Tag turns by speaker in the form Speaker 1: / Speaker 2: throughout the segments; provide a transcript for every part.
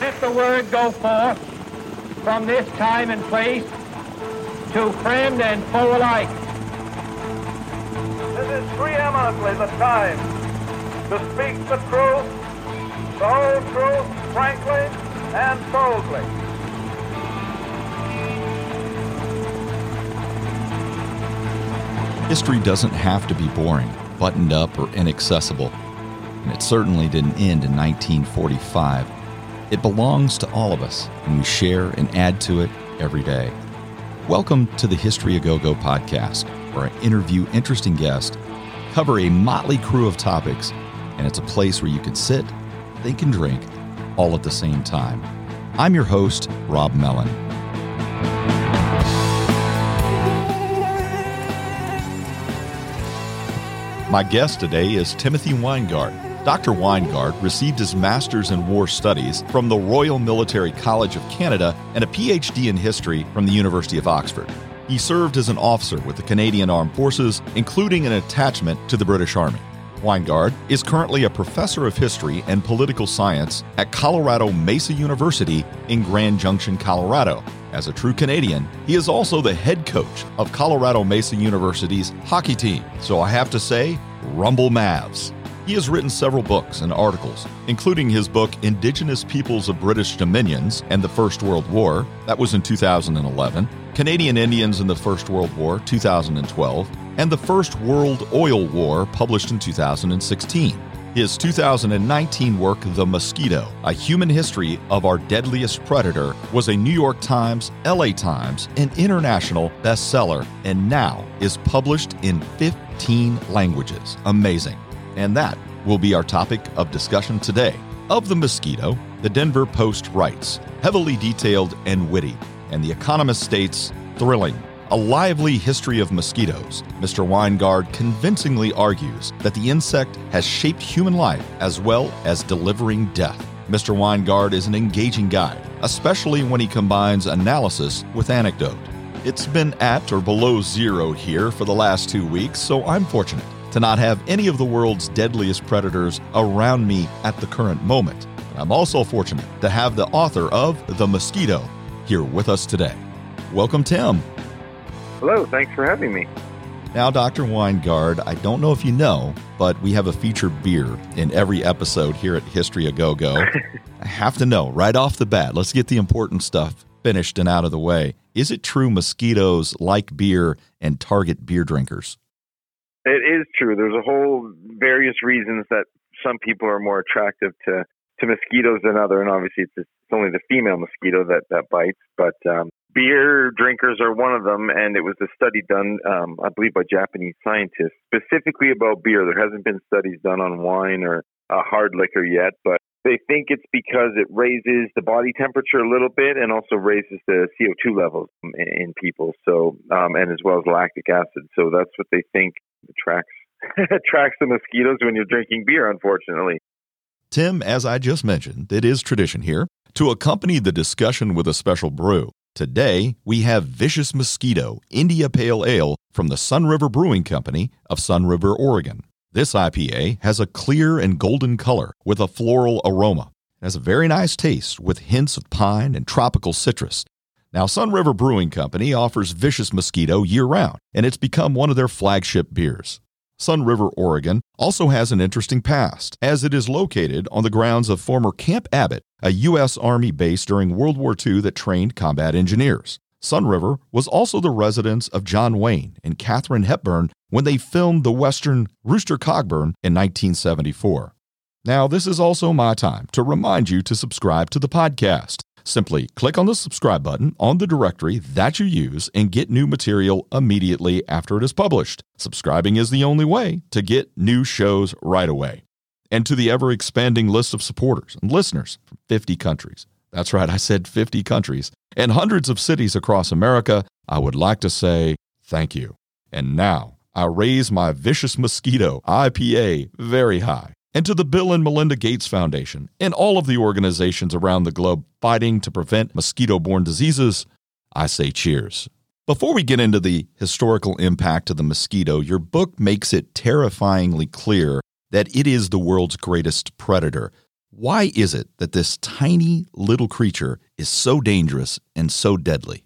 Speaker 1: Let the word go forth from this time and place to friend and foe alike.
Speaker 2: This is preeminently the time to speak the truth, the whole truth, frankly and boldly.
Speaker 3: History doesn't have to be boring, buttoned up, or inaccessible. And it certainly didn't end in 1945. It belongs to all of us, and we share and add to it every day. Welcome to the History A Go Go podcast, where I interview interesting guests, cover a motley crew of topics, and it's a place where you can sit, think, and drink all at the same time. I'm your host, Rob Mellon. My guest today is Timothy Winegard. Dr. Winegard received his master's in war studies from the Royal Military College of Canada and a PhD in history from the University of Oxford. He served as an officer with the Canadian Armed Forces, including an attachment to the British Army. Winegard is currently a professor of history and political science at Colorado Mesa University in Grand Junction, Colorado. As a true Canadian, he is also the head coach of Colorado Mesa University's hockey team. So I have to say, Rumble Mavs. He has written several books and articles, including his book Indigenous Peoples of British Dominions and the First World War, that was in 2011, Canadian Indians in the First World War, 2012, and the First World Oil War, published in 2016. His 2019 work, The Mosquito A Human History of Our Deadliest Predator, was a New York Times, LA Times, and international bestseller, and now is published in 15 languages. Amazing. And that will be our topic of discussion today. Of the mosquito, the Denver Post writes, heavily detailed and witty, and the Economist states, thrilling. A lively history of mosquitoes, Mr. Winegard convincingly argues that the insect has shaped human life as well as delivering death. Mr. Winegard is an engaging guide, especially when he combines analysis with anecdote. It's been at or below zero here for the last two weeks, so I'm fortunate to not have any of the world's deadliest predators around me at the current moment. I'm also fortunate to have the author of The Mosquito here with us today. Welcome, Tim.
Speaker 2: Hello, thanks for having me.
Speaker 3: Now, Dr. Winegard, I don't know if you know, but we have a featured beer in every episode here at History A Go Go. I have to know right off the bat, let's get the important stuff finished and out of the way. Is it true mosquitoes like beer and target beer drinkers?
Speaker 2: It is true. There's a whole various reasons that some people are more attractive to to mosquitoes than other, and obviously it's, it's only the female mosquito that that bites. But um, beer drinkers are one of them, and it was a study done, um, I believe, by Japanese scientists specifically about beer. There hasn't been studies done on wine or uh, hard liquor yet, but they think it's because it raises the body temperature a little bit and also raises the CO2 levels in, in people. So, um, and as well as lactic acid. So that's what they think attracts attracts the mosquitoes when you're drinking beer. Unfortunately.
Speaker 3: Tim, as I just mentioned, it is tradition here to accompany the discussion with a special brew. Today, we have Vicious Mosquito India Pale Ale from the Sunriver Brewing Company of Sunriver, Oregon. This IPA has a clear and golden color with a floral aroma. It has a very nice taste with hints of pine and tropical citrus. Now, Sunriver Brewing Company offers Vicious Mosquito year round, and it's become one of their flagship beers. Sunriver, Oregon also has an interesting past, as it is located on the grounds of former Camp Abbott, a U.S. Army base during World War II that trained combat engineers. Sunriver was also the residence of John Wayne and Katharine Hepburn when they filmed the Western Rooster Cogburn in 1974. Now, this is also my time to remind you to subscribe to the podcast. Simply click on the subscribe button on the directory that you use and get new material immediately after it is published. Subscribing is the only way to get new shows right away. And to the ever expanding list of supporters and listeners from 50 countries. That's right, I said 50 countries and hundreds of cities across America. I would like to say thank you. And now I raise my Vicious Mosquito IPA very high and to the Bill and Melinda Gates Foundation and all of the organizations around the globe fighting to prevent mosquito borne diseases, I say cheers. Before we get into the historical impact of the mosquito, your book makes it terrifyingly clear that it is the world's greatest predator. Why is it that this tiny little creature is so dangerous and so deadly?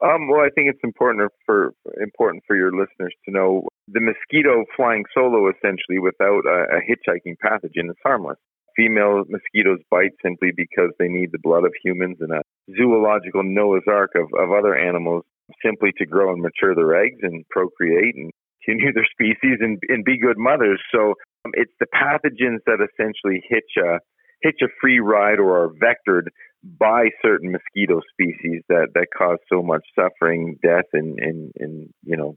Speaker 2: Um, well, I think it's important for important for your listeners to know the mosquito flying solo, essentially without a, a hitchhiking pathogen, is harmless. Female mosquitoes bite simply because they need the blood of humans and a zoological Noah's Ark of, of other animals simply to grow and mature their eggs and procreate and continue their species and, and be good mothers. So um, it's the pathogens that essentially hitch a hitch a free ride or are vectored by certain mosquito species that that cause so much suffering, death, and and, and you know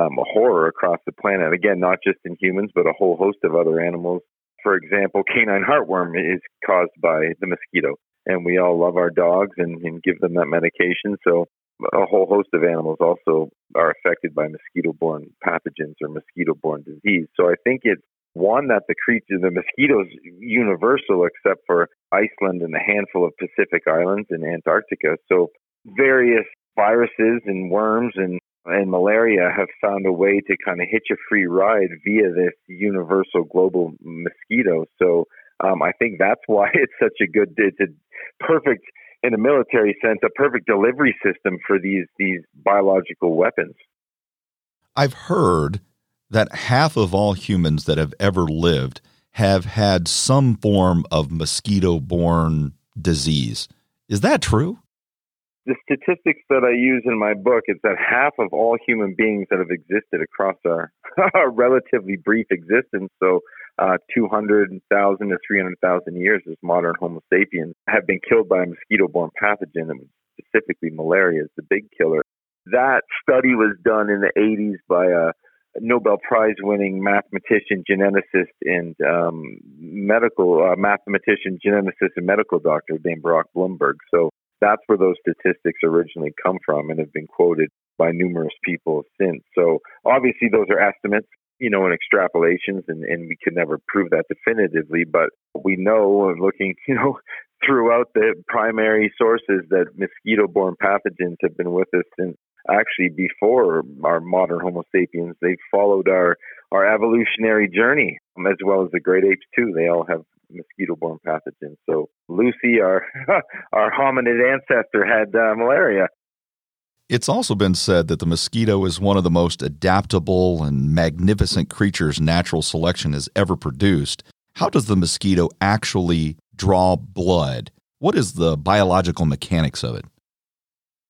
Speaker 2: um, a horror across the planet. Again, not just in humans, but a whole host of other animals. For example, canine heartworm is caused by the mosquito, and we all love our dogs and, and give them that medication. So a whole host of animals also are affected by mosquito-borne pathogens or mosquito-borne disease. So I think it's one that the creature, the mosquitoes, universal except for Iceland and a handful of Pacific islands and Antarctica. So various viruses and worms and and malaria have found a way to kind of hitch a free ride via this universal global mosquito. So um, I think that's why it's such a good, it's a perfect in a military sense, a perfect delivery system for these these biological weapons.
Speaker 3: I've heard that half of all humans that have ever lived have had some form of mosquito borne disease. Is that true?
Speaker 2: The statistics that I use in my book is that half of all human beings that have existed across our, our relatively brief existence, so uh, 200,000 to 300,000 years as modern Homo sapiens, have been killed by a mosquito borne pathogen, and specifically malaria is the big killer. That study was done in the 80s by a Nobel Prize winning mathematician, geneticist, and um, medical uh, mathematician, geneticist, and medical doctor named Baruch Blumberg. So that's where those statistics originally come from and have been quoted by numerous people since. So obviously, those are estimates, you know, and extrapolations, and, and we could never prove that definitively. But we know, looking, you know, throughout the primary sources, that mosquito borne pathogens have been with us since actually before our modern Homo sapiens. They followed our our evolutionary journey um, as well as the great apes too. They all have mosquito-borne pathogens. So Lucy, our our hominid ancestor, had uh, malaria.
Speaker 3: It's also been said that the mosquito is one of the most adaptable and magnificent creatures natural selection has ever produced. How does the mosquito actually draw blood? What is the biological mechanics of it?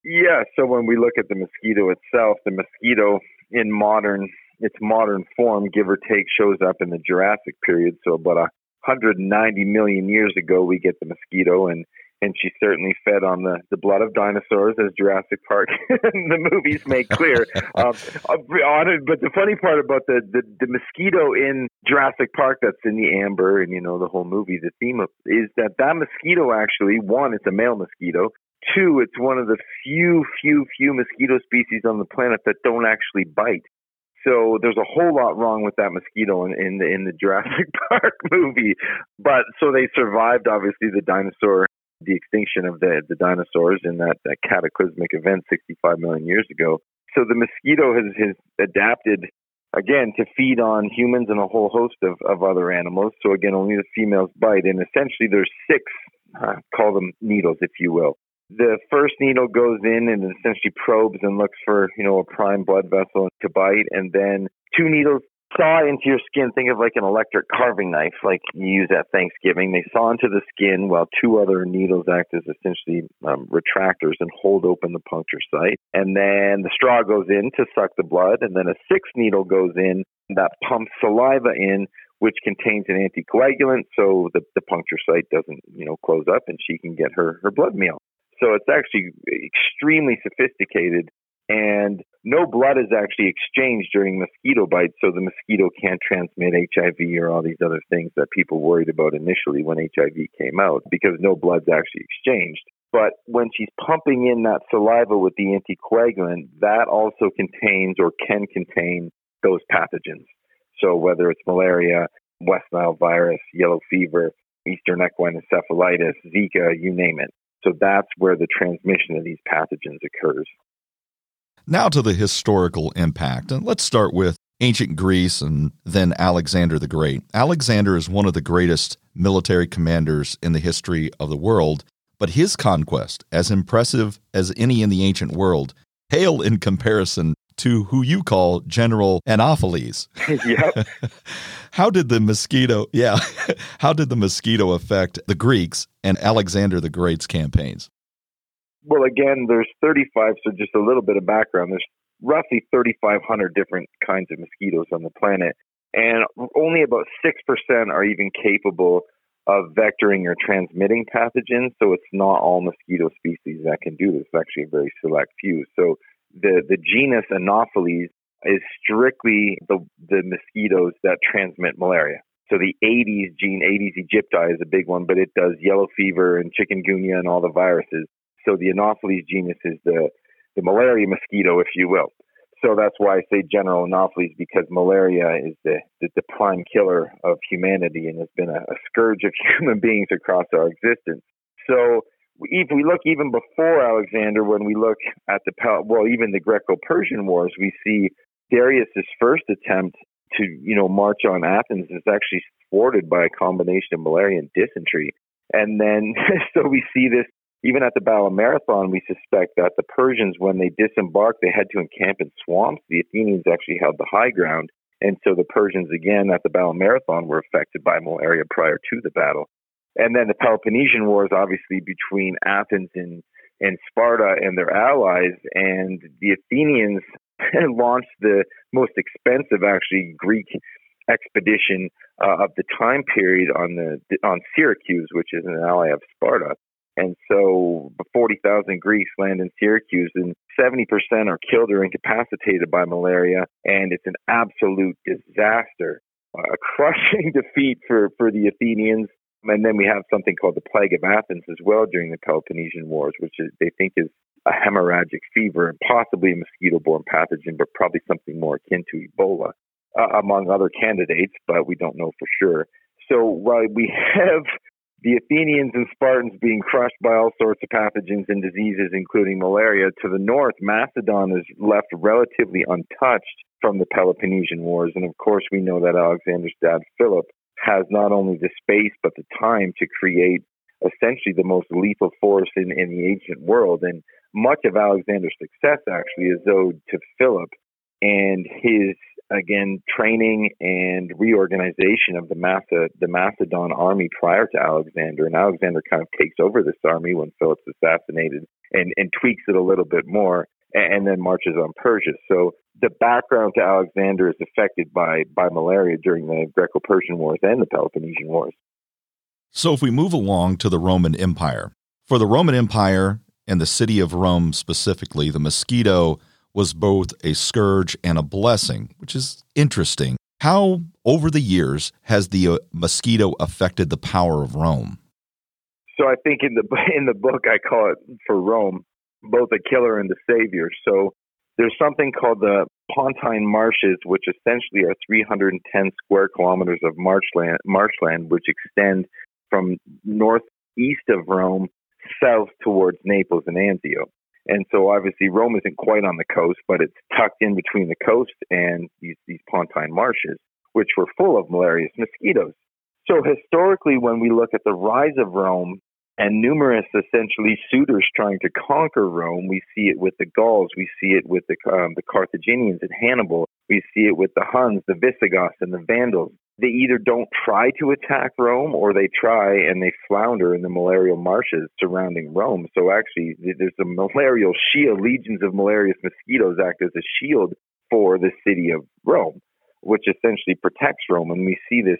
Speaker 2: Yeah, so when we look at the mosquito itself, the mosquito in modern its modern form, give or take, shows up in the Jurassic period. So about a 190 million years ago, we get the mosquito, and and she certainly fed on the, the blood of dinosaurs, as Jurassic Park the movies make clear. um, uh, but the funny part about the, the the mosquito in Jurassic Park that's in the amber, and you know the whole movie, the theme of is that that mosquito actually one, it's a male mosquito. Two, it's one of the few, few, few mosquito species on the planet that don't actually bite. So there's a whole lot wrong with that mosquito in, in the in the Jurassic Park movie. But so they survived obviously the dinosaur the extinction of the the dinosaurs in that, that cataclysmic event 65 million years ago. So the mosquito has, has adapted again to feed on humans and a whole host of, of other animals. So again, only the females bite, and essentially there's six, uh, call them needles, if you will, the first needle goes in and essentially probes and looks for, you know, a prime blood vessel to bite. And then two needles saw into your skin. Think of like an electric carving knife, like you use at Thanksgiving. They saw into the skin while two other needles act as essentially um, retractors and hold open the puncture site. And then the straw goes in to suck the blood. And then a sixth needle goes in that pumps saliva in which contains an anticoagulant so the, the puncture site doesn't, you know, close up and she can get her, her blood meal. So it's actually extremely sophisticated, and no blood is actually exchanged during mosquito bites, so the mosquito can't transmit HIV or all these other things that people worried about initially when HIV came out, because no blood's actually exchanged. But when she's pumping in that saliva with the anticoagulant, that also contains or can contain those pathogens. So whether it's malaria, West Nile virus, yellow fever, Eastern equine encephalitis, Zika, you name it. So that's where the transmission of these pathogens occurs.
Speaker 3: Now to the historical impact. And let's start with ancient Greece and then Alexander the Great. Alexander is one of the greatest military commanders in the history of the world, but his conquest, as impressive as any in the ancient world, pale in comparison to who you call General Anopheles.
Speaker 2: yep.
Speaker 3: How did the mosquito, yeah, how did the mosquito affect the Greeks and Alexander the Great's campaigns?
Speaker 2: Well, again, there's 35, so just a little bit of background. There's roughly 3,500 different kinds of mosquitoes on the planet, and only about 6% are even capable of vectoring or transmitting pathogens. So it's not all mosquito species that can do this. It's actually a very select few. So the, the genus Anopheles is strictly the, the mosquitoes that transmit malaria. So the Aedes gene, Aedes aegypti is a big one, but it does yellow fever and chikungunya and all the viruses. So the Anopheles genus is the, the malaria mosquito, if you will. So that's why I say general Anopheles because malaria is the, the, the prime killer of humanity and has been a, a scourge of human beings across our existence. So if we look even before Alexander, when we look at the well, even the Greco-Persian Wars, we see Darius's first attempt to you know march on Athens is actually thwarted by a combination of malaria and dysentery, and then so we see this even at the Battle of Marathon, we suspect that the Persians, when they disembarked, they had to encamp in swamps. The Athenians actually held the high ground. And so the Persians, again, at the Battle of Marathon, were affected by malaria prior to the battle. And then the Peloponnesian Wars, obviously, between Athens and, and Sparta and their allies. And the Athenians launched the most expensive, actually, Greek expedition uh, of the time period on the on Syracuse, which is an ally of Sparta. And so 40,000 Greeks land in Syracuse and 70% are killed or incapacitated by malaria. And it's an absolute disaster, a crushing defeat for, for the Athenians. And then we have something called the Plague of Athens as well during the Peloponnesian Wars, which is, they think is a hemorrhagic fever and possibly a mosquito borne pathogen, but probably something more akin to Ebola, uh, among other candidates, but we don't know for sure. So while we have the Athenians and Spartans being crushed by all sorts of pathogens and diseases, including malaria. To the north, Macedon is left relatively untouched from the Peloponnesian Wars. And of course, we know that Alexander's dad, Philip, has not only the space but the time to create essentially the most lethal force in, in the ancient world. And much of Alexander's success actually is owed to Philip and his again training and reorganization of the Maced- the Macedon army prior to Alexander, and Alexander kind of takes over this army when Philip's assassinated and, and tweaks it a little bit more, and, then marches on Persia. So the background to Alexander is affected by by malaria during the Greco-Persian Wars and the Peloponnesian Wars.
Speaker 3: So if we move along to the Roman Empire, for the Roman Empire and the city of Rome specifically, the mosquito was both a scourge and a blessing, which is interesting. How, over the years, has the uh, mosquito affected the power of Rome?
Speaker 2: So I think in the in the book I call it for Rome both a killer and a savior. So there's something called the Pontine Marshes, which essentially are 310 square kilometers of marshland, marshland which extend from northeast of Rome south towards Naples and Anzio. And so obviously Rome isn't quite on the coast, but it's tucked in between the coast and these, these pontine marshes, which were full of malarious mosquitoes. So historically, when we look at the rise of Rome and numerous essentially suitors trying to conquer Rome, we see it with the Gauls, we see it with the, um, the Carthaginians and Hannibal, we see it with the Huns, the Visigoths, and the Vandals they either don't try to attack Rome or they try and they flounder in the malarial marshes surrounding Rome. So actually, there's a malarial shield. Legions of malarious mosquitoes act as a shield for the city of Rome, which essentially protects Rome. And we see this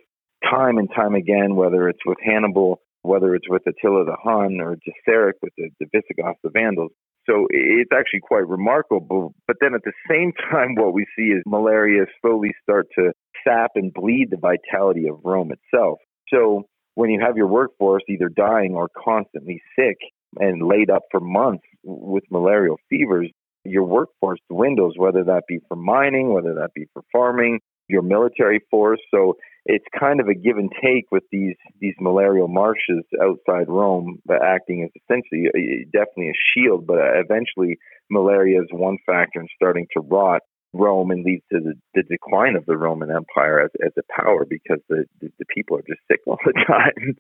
Speaker 2: time and time again, whether it's with Hannibal, whether it's with Attila the Hun or Genseric with the, the Visigoths, the Vandals. So it's actually quite remarkable. But then at the same time, what we see is malaria slowly start to sap and bleed the vitality of Rome itself. So when you have your workforce either dying or constantly sick and laid up for months with malarial fevers, your workforce dwindles, whether that be for mining, whether that be for farming, your military force. So it's kind of a give and take with these these malarial marshes outside Rome, but acting as essentially a, definitely a shield. But uh, eventually, malaria is one factor in starting to rot Rome and leads to the, the decline of the Roman Empire as, as a power because the, the, the people are just sick all the time.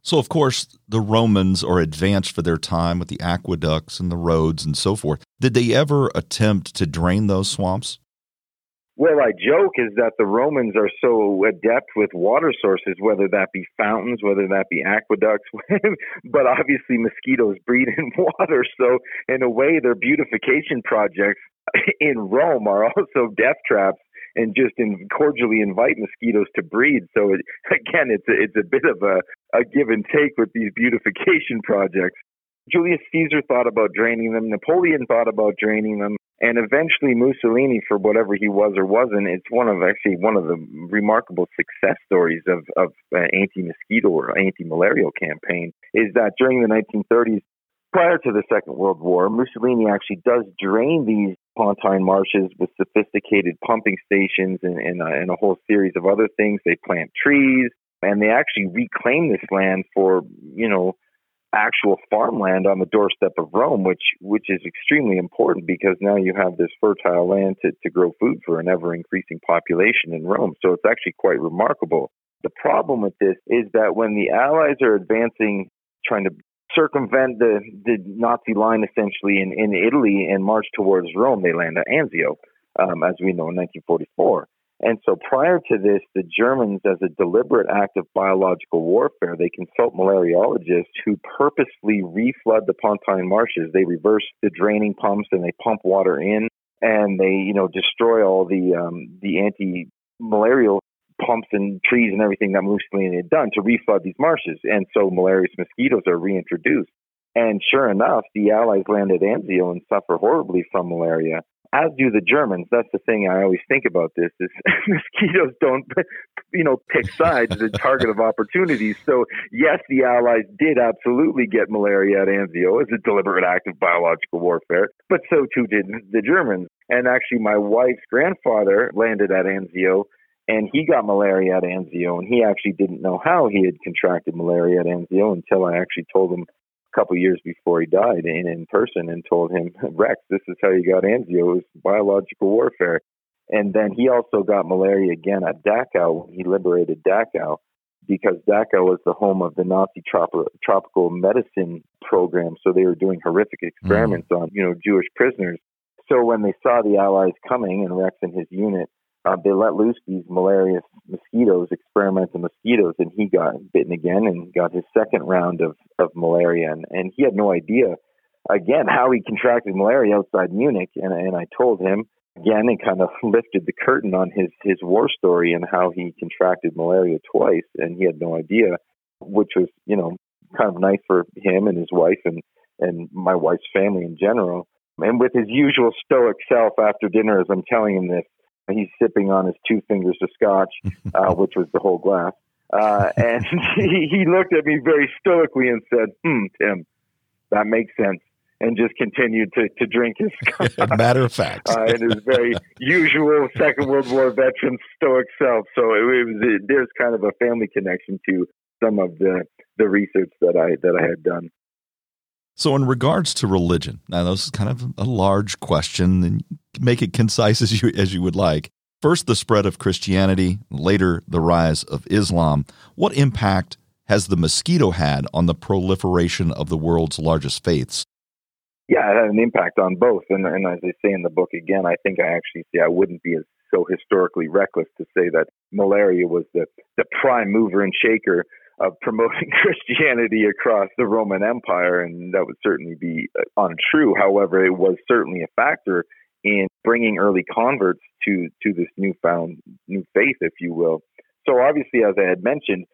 Speaker 3: So, of course, the Romans are advanced for their time with the aqueducts and the roads and so forth. Did they ever attempt to drain those swamps?
Speaker 2: Well, I joke is that the Romans are so adept with water sources, whether that be fountains, whether that be aqueducts, but obviously mosquitoes breed in water. So, in a way, their beautification projects in Rome are also death traps and just in, cordially invite mosquitoes to breed. So, it, again, it's a, it's a bit of a, a give and take with these beautification projects. Julius Caesar thought about draining them. Napoleon thought about draining them. And eventually Mussolini, for whatever he was or wasn't, it's one of actually one of the remarkable success stories of, of uh, anti-mosquito or anti-malarial campaign is that during the 1930s, prior to the Second World War, Mussolini actually does drain these Pontine marshes with sophisticated pumping stations and, and, uh, and a whole series of other things. They plant trees and they actually reclaim this land for, you know, actual farmland on the doorstep of Rome, which which is extremely important because now you have this fertile land to, to grow food for an ever increasing population in Rome. So it's actually quite remarkable. The problem with this is that when the Allies are advancing, trying to circumvent the, the Nazi line essentially in, in Italy and march towards Rome, they land at Anzio, um, as we know in 1944. And so prior to this, the Germans, as a deliberate act of biological warfare, they consult malariologists who purposely reflood the Pontine marshes. They reverse the draining pumps and they pump water in and they, you know, destroy all the, um, the anti-malarial pumps and trees and everything that Mussolini had done to reflood these marshes. And so malarious mosquitoes are reintroduced. And sure enough, the Allies land at Anzio and suffer horribly from malaria as do the Germans. That's the thing I always think about this is mosquitoes don't, you know, pick sides, the target of opportunities. So yes, the Allies did absolutely get malaria at Anzio as a deliberate act of biological warfare, but so too did the Germans. And actually my wife's grandfather landed at Anzio and he got malaria at Anzio and he actually didn't know how he had contracted malaria at Anzio until I actually told him couple years before he died in, in person and told him, Rex, this is how you got Anzio. It was biological warfare. And then he also got malaria again at Dachau when he liberated Dachau because Dachau was the home of the Nazi trop- tropical medicine program. So they were doing horrific experiments mm. on, you know, Jewish prisoners. So when they saw the Allies coming and Rex and his unit, uh, they let loose these malarious mosquitoes, experimental mosquitoes, and he got bitten again and got his second round of, of malaria. And, and he had no idea, again, how he contracted malaria outside Munich. And, and I told him, again, and kind of lifted the curtain on his, his war story and how he contracted malaria twice. And he had no idea, which was, you know, kind of nice for him and his wife and, and my wife's family in general. And with his usual stoic self after dinner, as I'm telling him this, He's sipping on his two fingers of scotch, uh, which was the whole glass. Uh, and he, he looked at me very stoically and said, Hmm, Tim, that makes sense. And just continued to, to drink his scotch.
Speaker 3: Matter of fact.
Speaker 2: uh, and his very usual Second World War veteran stoic self. So it, it was, it, there's kind of a family connection to some of the, the research that I, that I had done.
Speaker 3: So, in regards to religion, now this is kind of a large question, and make it concise as you as you would like. First, the spread of Christianity, later the rise of Islam. What impact has the mosquito had on the proliferation of the world's largest faiths?
Speaker 2: Yeah, it had an impact on both, and, and as I say in the book again, I think I actually see I wouldn't be as so historically reckless to say that malaria was the the prime mover and shaker of promoting Christianity across the Roman Empire, and that would certainly be uh, untrue. However, it was certainly a factor in bringing early converts to to this newfound new faith, if you will. So obviously, as I had mentioned,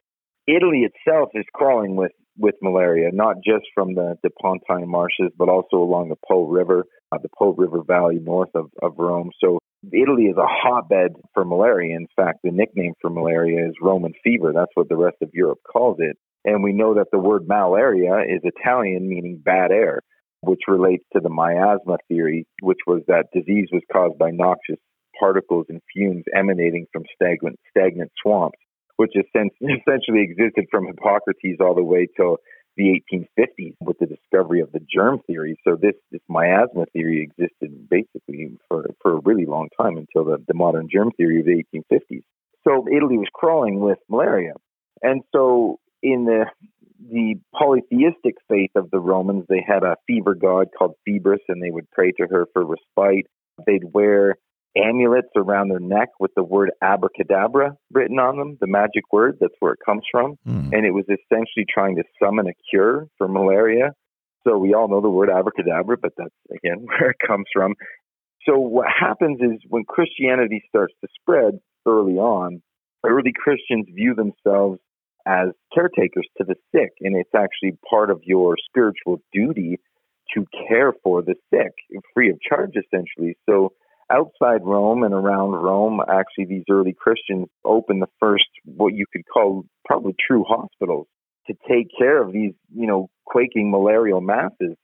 Speaker 2: Italy itself is crawling with with malaria, not just from the, the Pontine marshes, but also along the Po River, uh, the Po River Valley north of, of Rome. So Italy is a hotbed for malaria. In fact, the nickname for malaria is Roman fever. That's what the rest of Europe calls it. And we know that the word malaria is Italian, meaning bad air, which relates to the miasma theory, which was that disease was caused by noxious particles and fumes emanating from stagnant, stagnant swamps, which has essentially existed from Hippocrates all the way till the 1850s with the discovery of the germ theory. So this, this miasma theory existed basically for, for a really long time until the, the modern germ theory of the 1850s. So Italy was crawling with malaria. And so in the the polytheistic faith of the Romans, they had a fever god called Febris, and they would pray to her for respite. They'd wear amulets around their neck with the word abracadabra written on them, the magic word. That's where it comes from. Mm. And it was essentially trying to summon a cure for malaria. So we all know the word abracadabra, but that's again where it comes from. So what happens is when Christianity starts to spread early on, early Christians view themselves as caretakers to the sick, and it's actually part of your spiritual duty to care for the sick free of charge, essentially. So outside Rome and around Rome, actually, these early Christians opened the first, what you could call probably true hospitals to take care of these, you know, quaking malarial masses.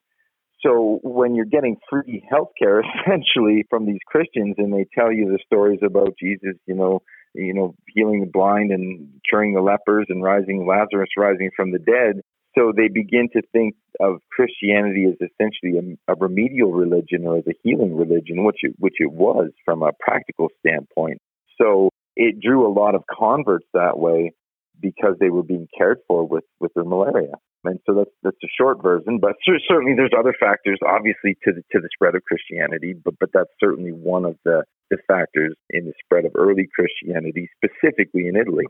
Speaker 2: So when you're getting free health care essentially from these Christians and they tell you the stories about Jesus, you know, you know, healing the blind and curing the lepers and rising Lazarus rising from the dead. So they begin to think of Christianity as essentially a, a remedial religion or as a healing religion, which it, which it was from a practical standpoint. So it drew a lot of converts that way because they were being cared for with, with their malaria. And so that's that's a short version, but certainly there's other factors, obviously, to the to the spread of Christianity. But but that's certainly one of the, the factors in the spread of early Christianity, specifically in Italy.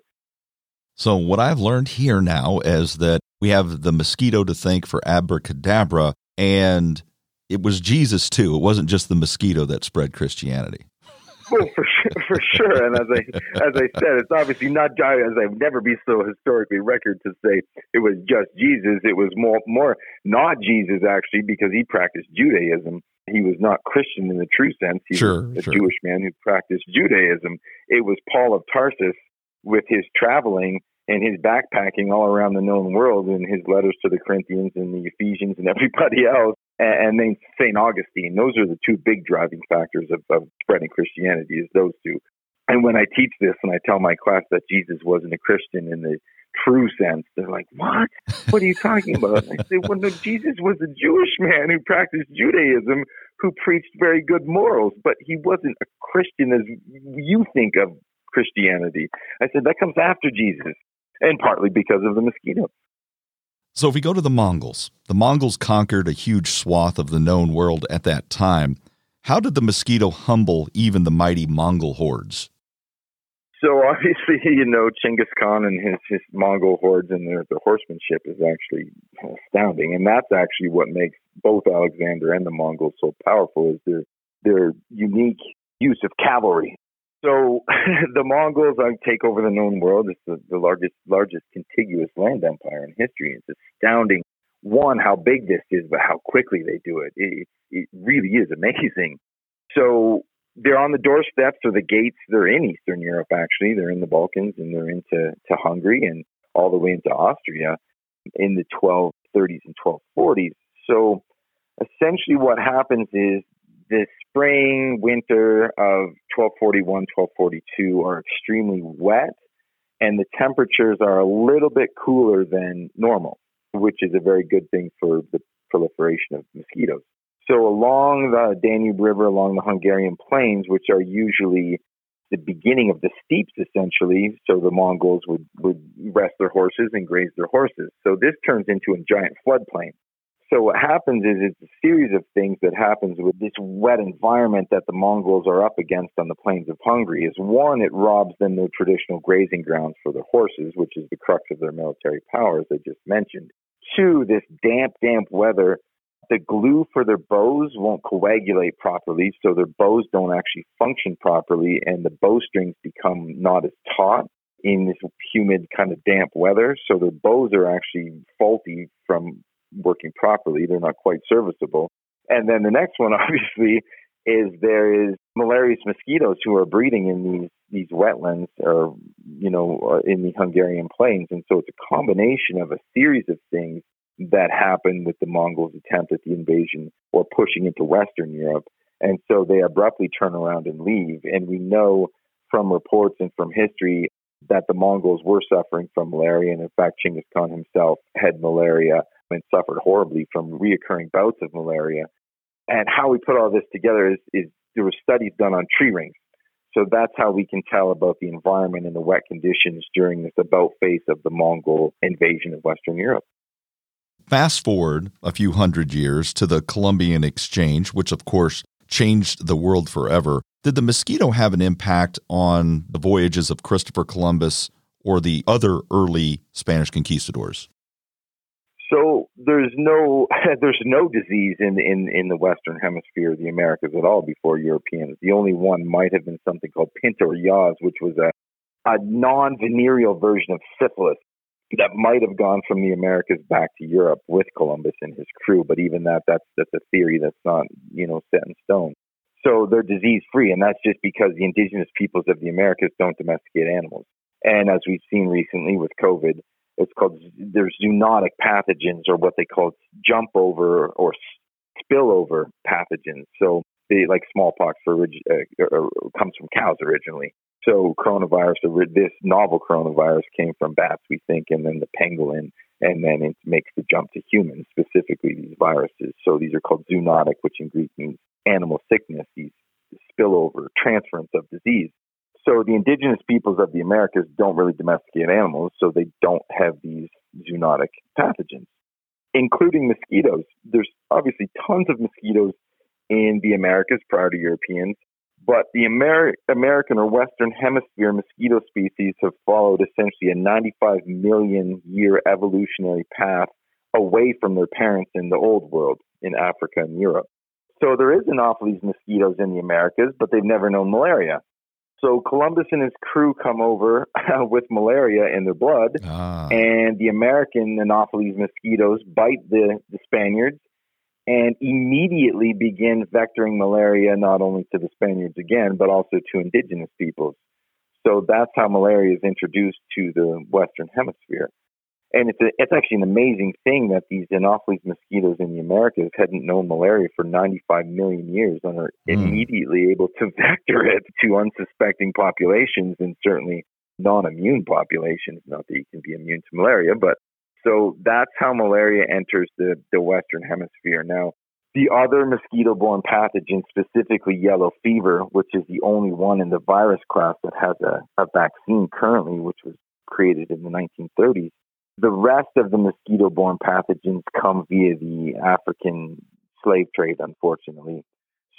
Speaker 3: So what I've learned here now is that we have the mosquito to thank for abracadabra, and it was Jesus too. It wasn't just the mosquito that spread Christianity.
Speaker 2: Well, for sure, for sure. And as I as I said, it's obviously not as I've never be so historically record to say it was just Jesus. It was more more not Jesus actually because he practiced Judaism. He was not Christian in the true sense. He
Speaker 3: sure,
Speaker 2: was a
Speaker 3: sure.
Speaker 2: Jewish man who practiced Judaism. It was Paul of Tarsus with his traveling and his backpacking all around the known world and his letters to the Corinthians and the Ephesians and everybody else and, then St. Augustine. Those are the two big driving factors of, of spreading Christianity is those two. And when I teach this and I tell my class that Jesus wasn't a Christian in the true sense, they're like, What? What are you talking about? I say, Well, no, Jesus was a Jewish man who practiced Judaism, who preached very good morals, but he wasn't a Christian as you think of Christianity. I said, That comes after Jesus, and partly because of the mosquitoes.
Speaker 3: So, if we go to the Mongols, the Mongols conquered a huge swath of the known world at that time. How did the mosquito humble even the mighty Mongol hordes?
Speaker 2: So obviously, you know, Chinggis Khan and his, his Mongol hordes and their, their horsemanship is actually astounding, and that's actually what makes both Alexander and the Mongols so powerful is their their unique use of cavalry. So the Mongols take over the known world. It's the, the largest largest contiguous land empire in history. It's astounding. One, how big this is, but how quickly they do it. It, it really is amazing. So they're on the doorsteps or the gates. They're in Eastern Europe, actually. They're in the Balkans and they're into to Hungary and all the way into Austria in the 1230s and 1240s. So essentially, what happens is the spring, winter of 1241, 1242 are extremely wet, and the temperatures are a little bit cooler than normal, which is a very good thing for the proliferation of mosquitoes. So, along the Danube River, along the Hungarian plains, which are usually the beginning of the steeps, essentially, so the Mongols would, would rest their horses and graze their horses. So, this turns into a giant floodplain. So what happens is it's a series of things that happens with this wet environment that the Mongols are up against on the plains of Hungary. Is one, it robs them their traditional grazing grounds for their horses, which is the crux of their military power, as I just mentioned. Two, this damp, damp weather, the glue for their bows won't coagulate properly, so their bows don't actually function properly, and the bowstrings become not as taut in this humid kind of damp weather. So their bows are actually faulty from working properly. They're not quite serviceable. And then the next one, obviously, is there is malarious mosquitoes who are breeding in these these wetlands or you know uh, in the Hungarian plains, and so it's a combination of a series of things that happened with the Mongols' attempt at the invasion or pushing into Western Europe, and so they abruptly turn around and leave. And we know from reports and from history that the Mongols were suffering from malaria, and in fact, Chinggis Khan himself had malaria and suffered horribly from reoccurring bouts of malaria. And how we put all this together is, is there were studies done on tree rings. So that's how we can tell about the environment and the wet conditions during this about face of the Mongol invasion of Western Europe.
Speaker 3: Fast forward a few hundred years to the Columbian Exchange, which of course changed the world forever. Did the mosquito have an impact on the voyages of Christopher Columbus or the other early Spanish conquistadors?
Speaker 2: There's no there's no disease in in in the Western Hemisphere, the Americas at all before Europeans. The only one might have been something called Pinta or Yaws, which was a a non-venereal version of syphilis that might have gone from the Americas back to Europe with Columbus and his crew. But even that that's that's a theory that's not you know set in stone. So they're disease free, and that's just because the indigenous peoples of the Americas don't domesticate animals. And as we've seen recently with COVID, it's called there's zoonotic pathogens or what they call jump over or spillover pathogens. So they like smallpox for uh, comes from cows originally. So coronavirus, this novel coronavirus came from bats, we think, and then the pangolin, and then it makes the jump to humans, specifically these viruses. So these are called zoonotic, which in Greek means animal sickness, these spillover, transference of disease. So the indigenous peoples of the Americas don't really domesticate animals, so they don't have these zoonotic pathogens, including mosquitoes. There's obviously tons of mosquitoes in the Americas prior to Europeans, but the Amer- American or Western Hemisphere mosquito species have followed essentially a 95 million year evolutionary path away from their parents in the old world in Africa and Europe. So there is an awful these mosquitoes in the Americas, but they've never known malaria. So Columbus and his crew come over with malaria in their blood, ah. and the American Anopheles mosquitoes bite the, the Spaniards and immediately begin vectoring malaria not only to the Spaniards again, but also to indigenous peoples. So that's how malaria is introduced to the Western Hemisphere. And it's, a, it's actually an amazing thing that these Anopheles mosquitoes in the Americas hadn't known malaria for 95 million years and are mm. immediately able to vector it to unsuspecting populations and certainly non-immune populations. Not that you can be immune to malaria, but so that's how malaria enters the, the Western Hemisphere. Now, the other mosquito borne pathogen, specifically yellow fever, which is the only one in the virus class that has a, a vaccine currently, which was created in the 1930s, the rest of the mosquito borne pathogens come via the African slave trade, unfortunately.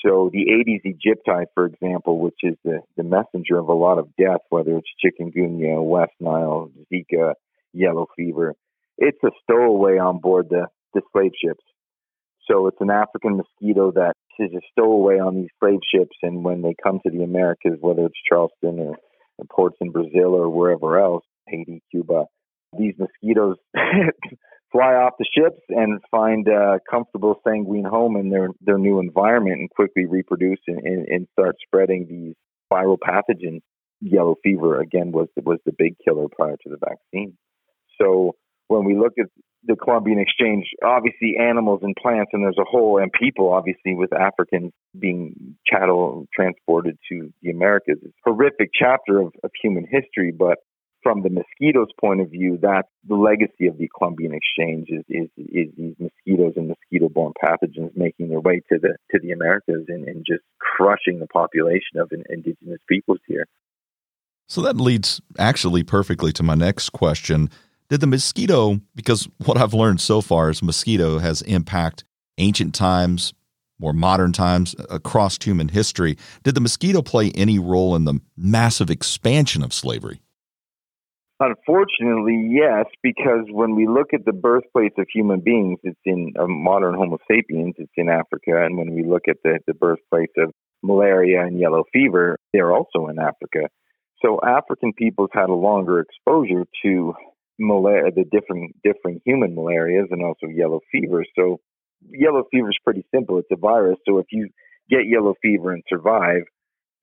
Speaker 2: So the Aedes aegypti, for example, which is the, the messenger of a lot of death, whether it's chikungunya, West Nile, Zika, yellow fever, it's a stowaway on board the, the slave ships. So it's an African mosquito that is a stowaway on these slave ships, and when they come to the Americas, whether it's Charleston or, or ports in Brazil or wherever else, Haiti, Cuba, these mosquitoes fly off the ships and find a comfortable, sanguine home in their, their new environment and quickly reproduce and, and, and start spreading these viral pathogens. Yellow fever, again, was, was the big killer prior to the vaccine. So when we look at the Columbian Exchange, obviously animals and plants, and there's a whole, and people, obviously, with Africans being chattel transported to the Americas. It's a horrific chapter of, of human history, but from the mosquitoes' point of view, that's the legacy of the Columbian Exchange is, is, is these mosquitoes and mosquito-borne pathogens making their way to the to the Americas and, and just crushing the population of indigenous peoples here.
Speaker 3: So that leads actually perfectly to my next question. Did the mosquito, because what I've learned so far is mosquito has impact ancient times, more modern times, across human history. Did the mosquito play any role in the massive expansion of slavery?
Speaker 2: Unfortunately, yes, because when we look at the birthplace of human beings, it's in modern Homo sapiens, it's in Africa. And when we look at the, the birthplace of malaria and yellow fever, they're also in Africa. So African peoples had a longer exposure to malaria, the different different human malarias and also yellow fever. So yellow fever is pretty simple. It's a virus. So if you get yellow fever and survive,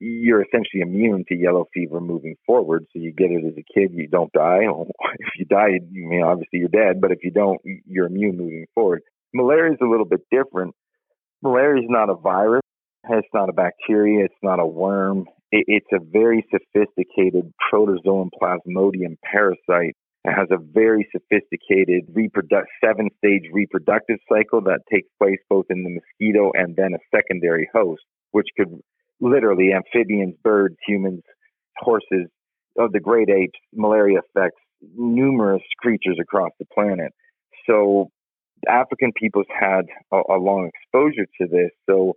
Speaker 2: you're essentially immune to yellow fever moving forward. So you get it as a kid, you don't die. If you die, you mean obviously you're dead, but if you don't, you're immune moving forward. Malaria is a little bit different. Malaria is not a virus. It's not a bacteria. It's not a worm. It's a very sophisticated protozoan plasmodium parasite. It has a very sophisticated reprodu- seven stage reproductive cycle that takes place both in the mosquito and then a secondary host, which could literally amphibians, birds, humans, horses, of the great apes, malaria affects numerous creatures across the planet. So African peoples had a, a long exposure to this. So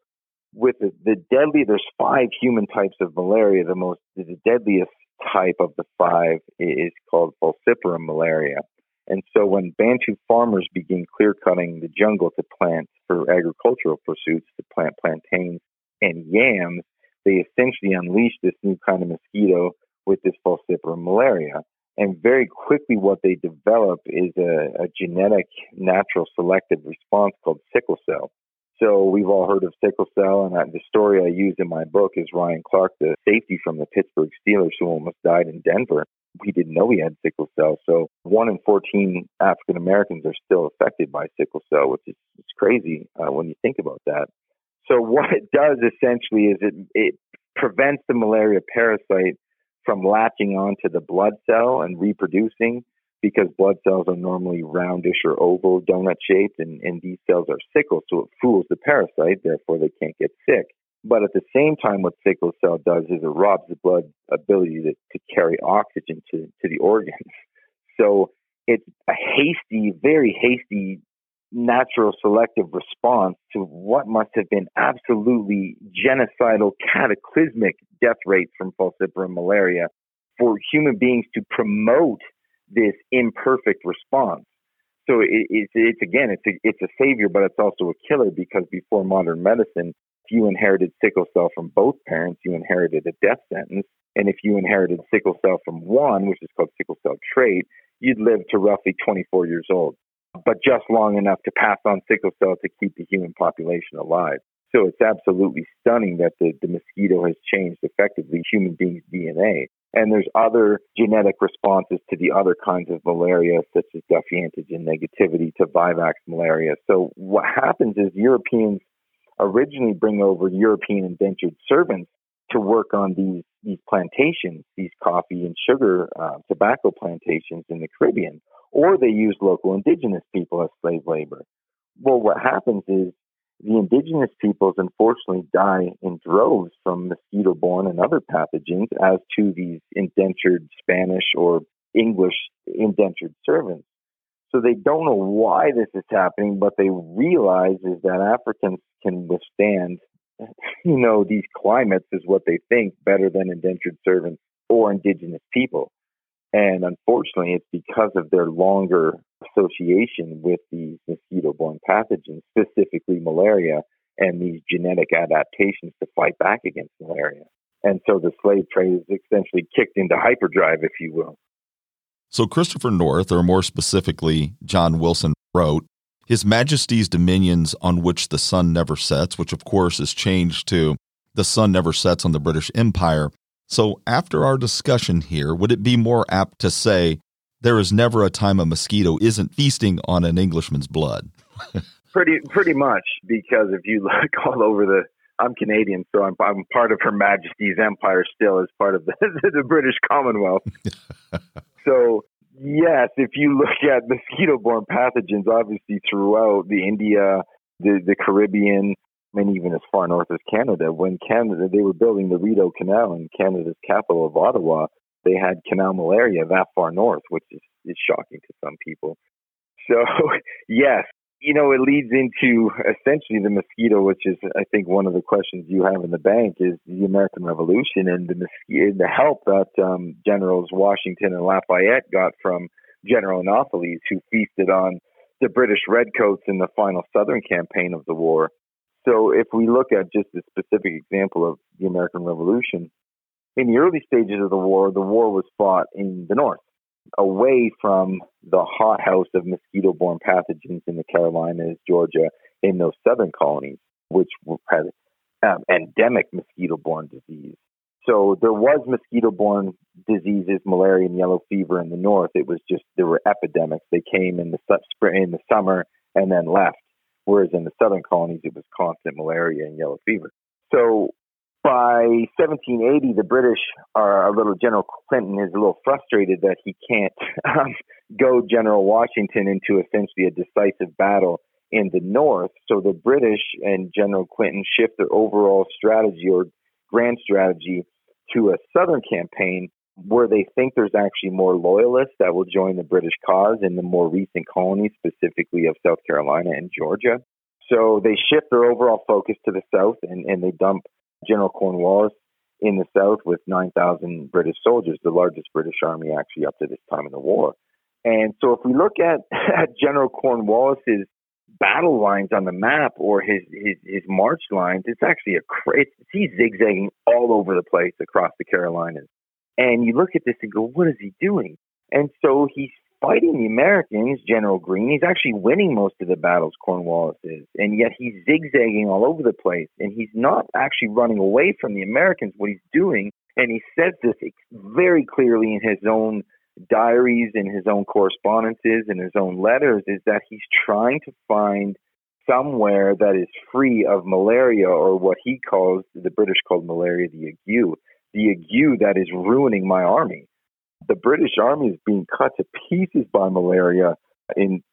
Speaker 2: with the, the deadly, there's five human types of malaria. The most, the deadliest type of the five is called falciparum malaria. And so when Bantu farmers begin clear cutting the jungle to plant for agricultural pursuits, to plant plantains and yams, they essentially unleashed this new kind of mosquito with this falciparum malaria. And very quickly, what they develop is a, a genetic, natural selective response called sickle cell. So we've all heard of sickle cell, and I, the story I use in my book is Ryan Clark, the safety from the Pittsburgh Steelers who almost died in Denver. He didn't know he had sickle cell. So one in 14 African Americans are still affected by sickle cell, which is it's crazy uh, when you think about that. So what it does essentially is it, it prevents the malaria parasite from latching onto the blood cell and reproducing because blood cells are normally roundish or oval, donut shaped, and, and these cells are sickle, so it fools the parasite, therefore they can't get sick. But at the same time, what sickle cell does is it robs the blood ability to, to carry oxygen to, to the organs. So it's a hasty, very hasty natural selective response to what must have been absolutely genocidal, cataclysmic death rates from falciparum malaria for human beings to promote this imperfect response. So it, it's, it's again, it's a, it's a savior, but it's also a killer because before modern medicine, if you inherited sickle cell from both parents, you inherited a death sentence. And if you inherited sickle cell from one, which is called sickle cell trait, you'd live to roughly 24 years old but just long enough to pass on sickle cell to keep the human population alive. So it's absolutely stunning that the, the mosquito has changed effectively human beings' DNA. And there's other genetic responses to the other kinds of malaria, such as Duffy antigen negativity to Vivax malaria. So what happens is Europeans originally bring over European indentured servants to work on these these plantations, these coffee and sugar uh, tobacco plantations in the Caribbean or they use local indigenous people as slave labor. Well, what happens is the indigenous peoples unfortunately die in droves from mosquito borne and other pathogens, as to these indentured Spanish or English indentured servants. So they don't know why this is happening, but they realize is that Africans can withstand, you know, these climates is what they think better than indentured servants or indigenous people. And unfortunately, it's because of their longer association with these mosquito borne pathogens, specifically malaria, and these genetic adaptations to fight back against malaria. And so the slave trade is essentially kicked into hyperdrive, if you will.
Speaker 3: So Christopher North, or more specifically, John Wilson, wrote His Majesty's dominions on which the sun never sets, which of course is changed to the sun never sets on the British Empire, so, after our discussion here, would it be more apt to say there is never a time a mosquito isn't feasting on an Englishman's blood?
Speaker 2: pretty, pretty much, because if you look all over the, I'm Canadian, so I'm, I'm part of Her Majesty's Empire still as part of the, the British Commonwealth. so, yes, if you look at mosquito-borne pathogens, obviously throughout the India, the, the Caribbean, and even as far north as Canada. When Canada, they were building the Rideau Canal in Canada's capital of Ottawa, they had canal malaria that far north, which is, is shocking to some people. So, yes, you know, it leads into essentially the mosquito, which is, I think, one of the questions you have in the bank is the American Revolution and the mosquito, the help that um, Generals Washington and Lafayette got from General Anopheles, who feasted on the British redcoats in the final Southern campaign of the war. So if we look at just a specific example of the American Revolution, in the early stages of the war, the war was fought in the north, away from the hothouse of mosquito borne pathogens in the Carolinas, Georgia, in those southern colonies, which had um, endemic mosquito borne disease. So there was mosquito borne diseases, malaria and yellow fever in the north. It was just there were epidemics. They came in the spring, in the summer, and then left whereas in the southern colonies it was constant malaria and yellow fever. So by 1780, the British are a little, General Clinton is a little frustrated that he can't um, go General Washington into essentially a decisive battle in the north. So the British and General Clinton shift their overall strategy or grand strategy to a southern campaign where they think there's actually more loyalists that will join the British cause in the more recent colonies, specifically of South Carolina and Georgia. So they shift their overall focus to the south and, and they dump General Cornwallis in the south with 9,000 British soldiers, the largest British army actually up to this time in the war. And so if we look at, at General Cornwallis's battle lines on the map or his, his, his march lines, it's actually a crazy, he's zigzagging all over the place across the Carolinas. And you look at this and go, what is he doing? And so he's fighting the Americans, General Greene. He's actually winning most of the battles, Cornwallis is. And yet he's zigzagging all over the place. And he's not actually running away from the Americans. What he's doing, and he says this very clearly in his own diaries, in his own correspondences, in his own letters, is that he's trying to find somewhere that is free of malaria or what he calls, the British called malaria, the ague, the ague that is ruining my army the British Army is being cut to pieces by malaria in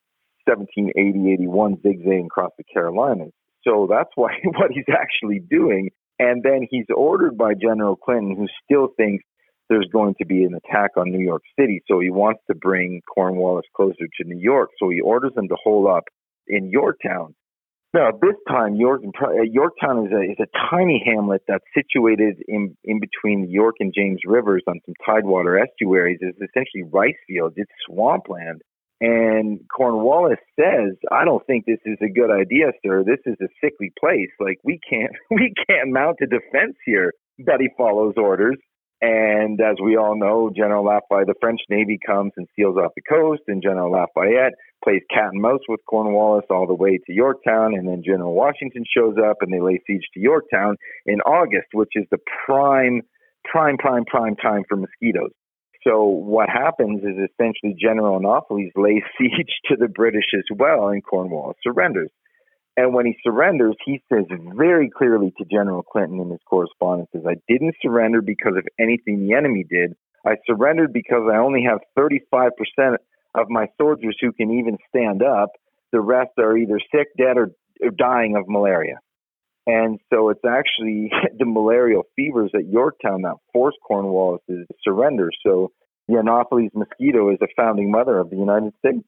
Speaker 2: 1780, 81, zigzagging across the Carolinas. So that's why what he's actually doing. And then he's ordered by General Clinton, who still thinks there's going to be an attack on New York City. So he wants to bring Cornwallis closer to New York. So he orders him to hold up in Yorktown. Now, this time, York, uh, Yorktown is a, is a tiny hamlet that's situated in, in between the York and James rivers on some tidewater estuaries. It's essentially rice fields. It's swampland. And Cornwallis says, I don't think this is a good idea, sir. This is a sickly place. Like we can't we can't mount a defense here. But he follows orders. And as we all know, General Lafayette, the French Navy comes and seals off the coast, and General Lafayette plays cat and mouse with Cornwallis all the way to Yorktown, and then General Washington shows up and they lay siege to Yorktown in August, which is the prime, prime, prime, prime time for mosquitoes. So what happens is essentially General Anopheles lays siege to the British as well, and Cornwallis surrenders. And when he surrenders, he says very clearly to General Clinton in his correspondences, I didn't surrender because of anything the enemy did. I surrendered because I only have 35% of my soldiers who can even stand up. The rest are either sick, dead, or, or dying of malaria. And so it's actually the malarial fevers at Yorktown that forced Cornwallis to surrender. So the Anopheles mosquito is a founding mother of the United States.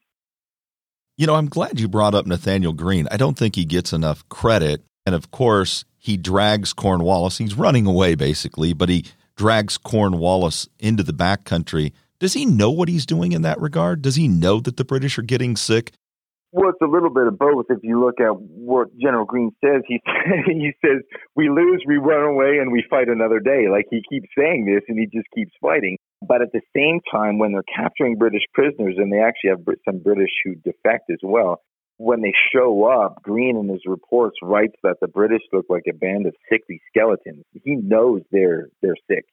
Speaker 3: You know, I'm glad you brought up Nathanael Greene. I don't think he gets enough credit. And of course, he drags Cornwallis. He's running away, basically, but he drags Cornwallis into the backcountry. Does he know what he's doing in that regard? Does he know that the British are getting sick?
Speaker 2: Well, it's a little bit of both. If you look at what General Greene says, he he says we lose, we run away, and we fight another day. Like he keeps saying this, and he just keeps fighting. But at the same time, when they're capturing British prisoners, and they actually have some British who defect as well, when they show up, Greene in his reports writes that the British look like a band of sickly skeletons. He knows they're they're sick,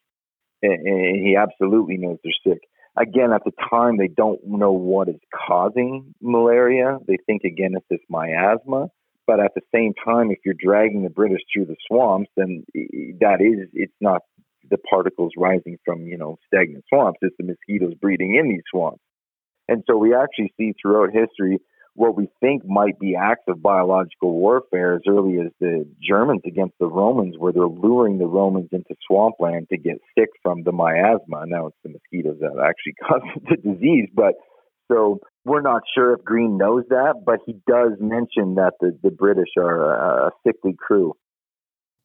Speaker 2: and, and he absolutely knows they're sick. Again, at the time, they don't know what is causing malaria. They think again it's this miasma. But at the same time, if you're dragging the British through the swamps, then eh, that is it's not the particles rising from, you know, stagnant swamps. It's the mosquitoes breeding in these swamps. And so we actually see throughout history what we think might be acts of biological warfare as early as the Germans against the Romans, where they're luring the Romans into swampland to get sick from the miasma. Now it's the mosquitoes that actually cause the disease, but so we're not sure if Greene knows that, but he does mention that the, the British are a, a sickly crew.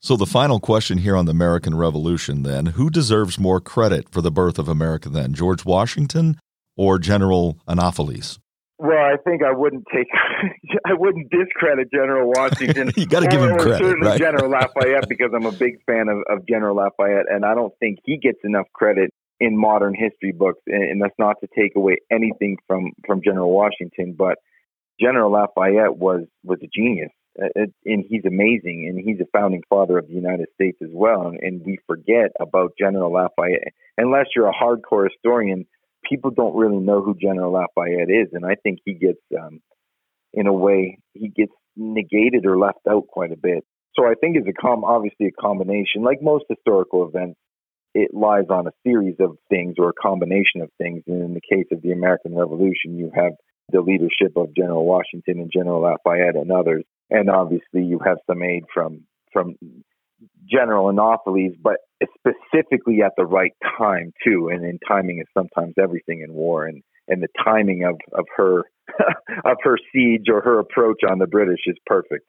Speaker 3: So, the final question here on the American Revolution then who deserves more credit for the birth of America then, George Washington or General Anopheles?
Speaker 2: Well, I think I wouldn't take, I wouldn't discredit General Washington.
Speaker 3: you got to give him credit,
Speaker 2: certainly
Speaker 3: right?
Speaker 2: General Lafayette, because I'm a big fan of, of General Lafayette, and I don't think he gets enough credit in modern history books. And, and that's not to take away anything from from General Washington, but General Lafayette was was a genius. Uh, and he's amazing, and he's a founding father of the United States as well. And, and we forget about General Lafayette unless you're a hardcore historian. People don't really know who General Lafayette is, and I think he gets, um, in a way, he gets negated or left out quite a bit. So I think it's a com- obviously a combination, like most historical events. It lies on a series of things or a combination of things. And in the case of the American Revolution, you have the leadership of General Washington and General Lafayette and others and obviously you have some aid from from general anopheles, but specifically at the right time too. And, and timing is sometimes everything in war. And and the timing of of her of her siege or her approach on the British is perfect.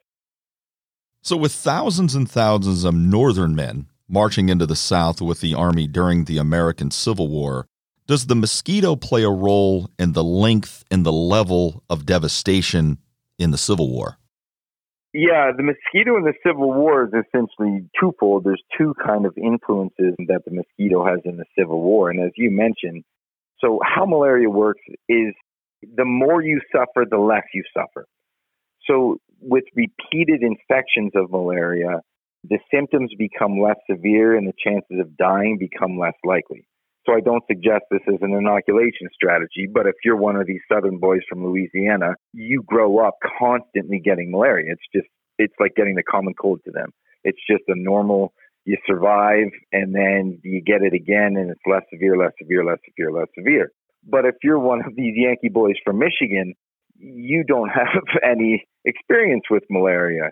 Speaker 3: So, with thousands and thousands of Northern men marching into the South with the Army during the American Civil War, does the mosquito play a role in the length and the level of devastation in the Civil War?
Speaker 2: Yeah, the mosquito in the Civil War is essentially twofold. There's two kind of influences that the mosquito has in the Civil War. And as you mentioned, so how malaria works is the more you suffer, the less you suffer. So with repeated infections of malaria, the symptoms become less severe and the chances of dying become less likely. So I don't suggest this as an inoculation strategy, but if you're one of these southern boys from Louisiana, you grow up constantly getting malaria. It's just, it's like getting the common cold to them. It's just a normal, you survive and then you get it again and it's less severe, less severe, less severe, less severe. But if you're one of these Yankee boys from Michigan, you don't have any experience with malaria.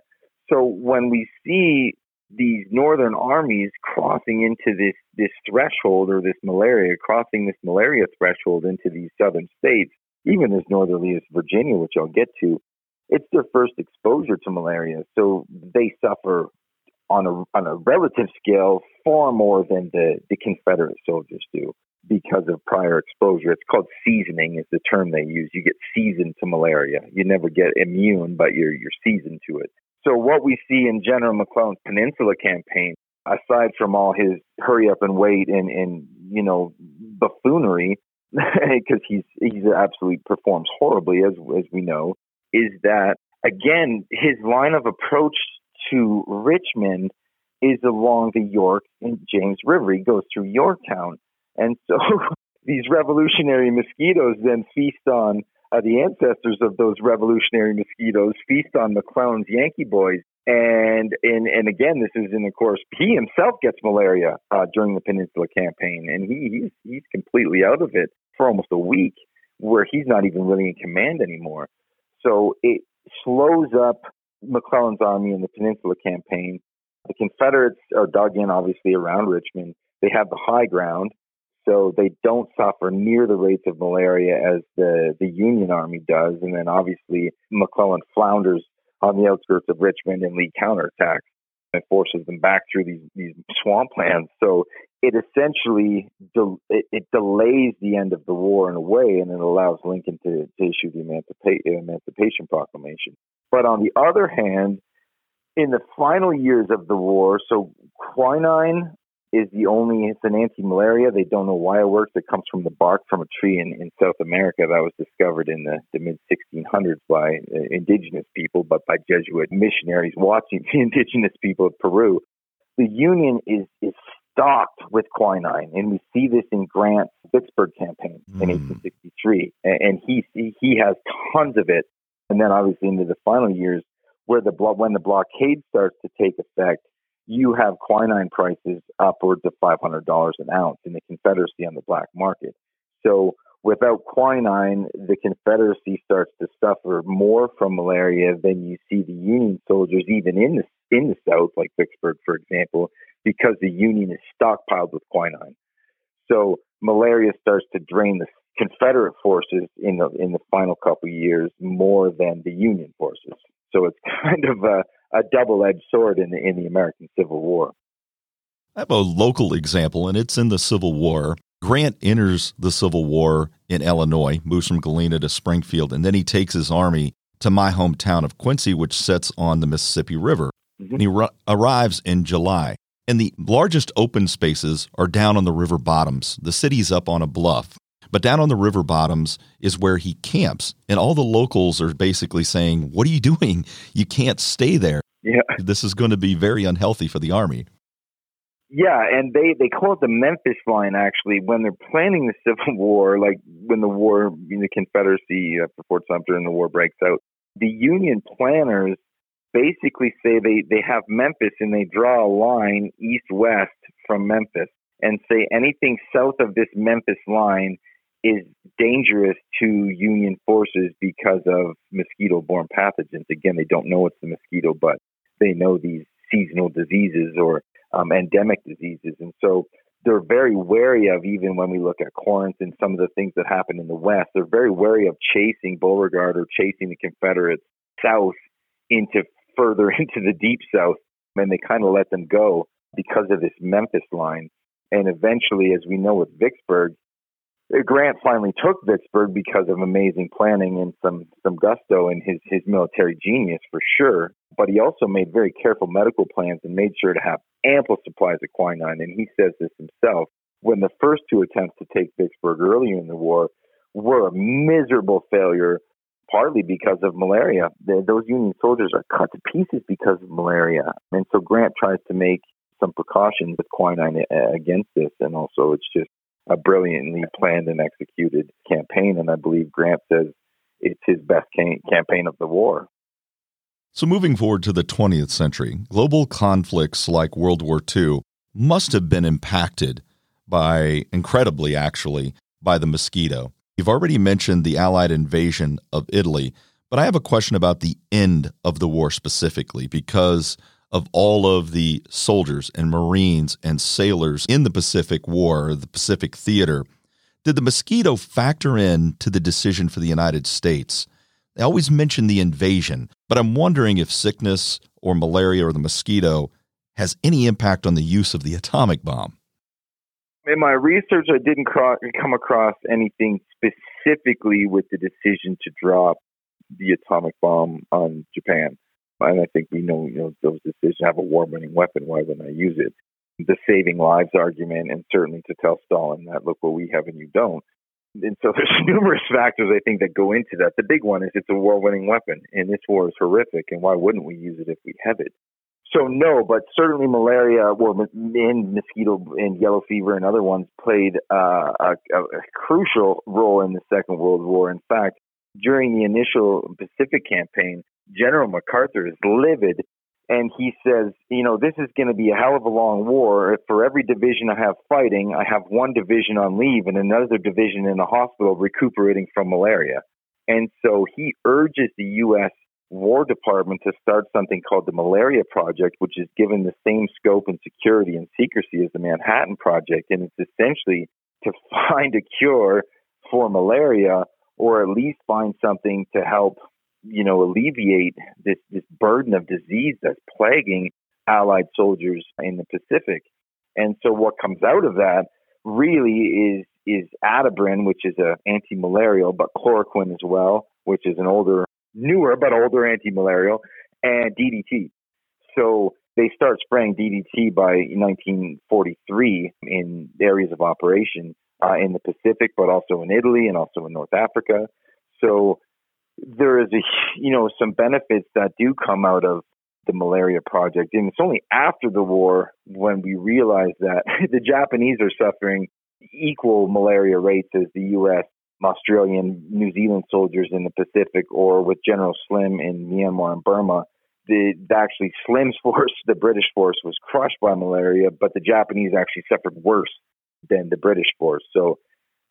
Speaker 2: So when we see these northern armies crossing into this this threshold or this malaria crossing this malaria threshold into these southern states even as northerly as Virginia which I'll get to it's their first exposure to malaria so they suffer on a on a relative scale far more than the the Confederate soldiers do because of prior exposure. It's called seasoning is the term they use. You get seasoned to malaria. You never get immune, but you're you're seasoned to it. So what we see in General McClellan's Peninsula campaign, aside from all his hurry up and wait and, and you know buffoonery, because he's he's absolutely performs horribly as as we know, is that again his line of approach to Richmond is along the York and James River. He goes through Yorktown, and so these revolutionary mosquitoes then feast on uh, the ancestors of those revolutionary mosquitoes feast on McClellan's Yankee boys. And, and, and again, this is in the course, he himself gets malaria, uh, during the Peninsula campaign and he, he's, he's completely out of it for almost a week where he's not even really in command anymore. So it slows up McClellan's army in the Peninsula campaign. The Confederates are dug in obviously around Richmond. They have the high ground so they don't suffer near the rates of malaria as the, the Union Army does. And then obviously McClellan flounders on the outskirts of Richmond and Lee counterattacks and forces them back through these, these swamplands. So it essentially de- it, it, delays the end of the war in a way, and it allows Lincoln to, to issue the Emancipa- Emancipation Proclamation. But on the other hand, in the final years of the war, so quinine is the only it's an anti-malaria. They don't know why it works. It comes from the bark from a tree in, in South America that was discovered in the, the mid 1600s by uh, indigenous people, but by Jesuit missionaries watching the indigenous people of Peru. The Union is is stocked with quinine, and we see this in Grant's Vicksburg campaign in mm. 1863, and he he has tons of it. And then obviously into the final years, where the when the blockade starts to take effect you have quinine prices upwards of $500 an ounce in the Confederacy on the black market. So without quinine, the Confederacy starts to suffer more from malaria than you see the Union soldiers, even in the in the South, like Vicksburg, for example, because the Union is stockpiled with quinine. So malaria starts to drain the Confederate forces in the in the final couple years more than the Union forces. So it's kind of a a double-edged sword in the in the American Civil War.
Speaker 3: I have a local example, and it's in the Civil War. Grant enters the Civil War in Illinois, moves from Galena to Springfield, and then he takes his army to my hometown of Quincy, which sits on the Mississippi River. Mm-hmm. And he r- arrives in July. And the largest open spaces are down on the river bottoms. The city's up on a bluff. But down on the river bottoms is where he camps. And all the locals are basically saying, What are you doing? You can't stay there.
Speaker 2: Yeah.
Speaker 3: This is going to be very unhealthy for the Army.
Speaker 2: Yeah, and they, they call it the Memphis line actually when they're planning the Civil War, like when the war, the Confederacy after Fort Sumter and the war breaks out. The Union planners basically say they, they have Memphis and they draw a line east west from Memphis and say anything south of this Memphis line is dangerous to Union forces because of mosquito borne pathogens. Again, they don't know it's the mosquito, but they know these seasonal diseases or um, endemic diseases. And so they're very wary of, even when we look at Corinth and some of the things that happen in the West, they're very wary of chasing Beauregard or chasing the Confederates south into further into the deep south. And they kind of let them go because of this Memphis line. And eventually, as we know with Vicksburg, Uh, Grant finally took Vicksburg because of amazing planning and some some gusto and his his military genius for sure. But he also made very careful medical plans and made sure to have ample supplies of quinine. And he says this himself. When the first two attempts to take Vicksburg earlier in the war were a miserable failure, partly because of malaria. The, those Union soldiers are cut to pieces because of malaria, and so Grant tries to make some precautions with quinine uh, against this, and also it's just a brilliantly planned and executed campaign. And I believe Grant says it's his best campaign of the war.
Speaker 3: So, moving forward to the 20th century, global conflicts like World War II must have been impacted by, incredibly actually, by the mosquito. You've already mentioned the Allied invasion of Italy, but I have a question about the end of the war specifically because of all of the soldiers and Marines and sailors in the Pacific War, the Pacific Theater. Did the mosquito factor in to the decision for the United States? They always mention the invasion, but I'm wondering if sickness or malaria or the mosquito has any impact on the use of the atomic bomb.
Speaker 2: In my research, I didn't come across anything specifically with the decision to drop the atomic bomb on Japan and I think we know, you know, those decisions have a war-winning weapon. Why wouldn't I use it? The saving lives argument, and certainly to tell Stalin that look what we have and you don't. And so there's numerous factors I think that go into that. The big one is it's a war-winning weapon, and this war is horrific. And why wouldn't we use it if we have it? So no, but certainly malaria, well, and mosquito and yellow fever and other ones played uh, a, a crucial role in the Second World War. In fact, during the initial Pacific campaign, General MacArthur is livid and he says, you know, this is going to be a hell of a long war. For every division I have fighting, I have one division on leave and another division in the hospital recuperating from malaria. And so he urges the U.S. War Department to start something called the Malaria Project, which is given the same scope and security and secrecy as the Manhattan Project. And it's essentially to find a cure for malaria or at least find something to help you know, alleviate this, this burden of disease that's plaguing Allied soldiers in the Pacific. And so what comes out of that really is is atabrine, which is an anti-malarial, but chloroquine as well, which is an older, newer but older anti-malarial, and DDT. So they start spraying DDT by 1943 in areas of operation uh, in the Pacific, but also in Italy and also in North Africa. So there is a you know some benefits that do come out of the malaria project. And it's only after the war when we realize that the Japanese are suffering equal malaria rates as the US Australian New Zealand soldiers in the Pacific or with General Slim in Myanmar and Burma. The actually Slim's force the British force was crushed by malaria but the Japanese actually suffered worse than the British force. So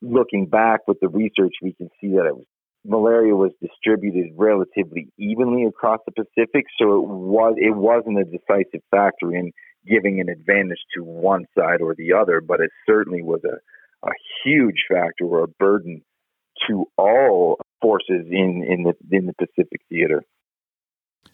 Speaker 2: looking back with the research we can see that it was malaria was distributed relatively evenly across the Pacific, so it was it wasn't a decisive factor in giving an advantage to one side or the other, but it certainly was a, a huge factor or a burden to all forces in in the in the Pacific theater.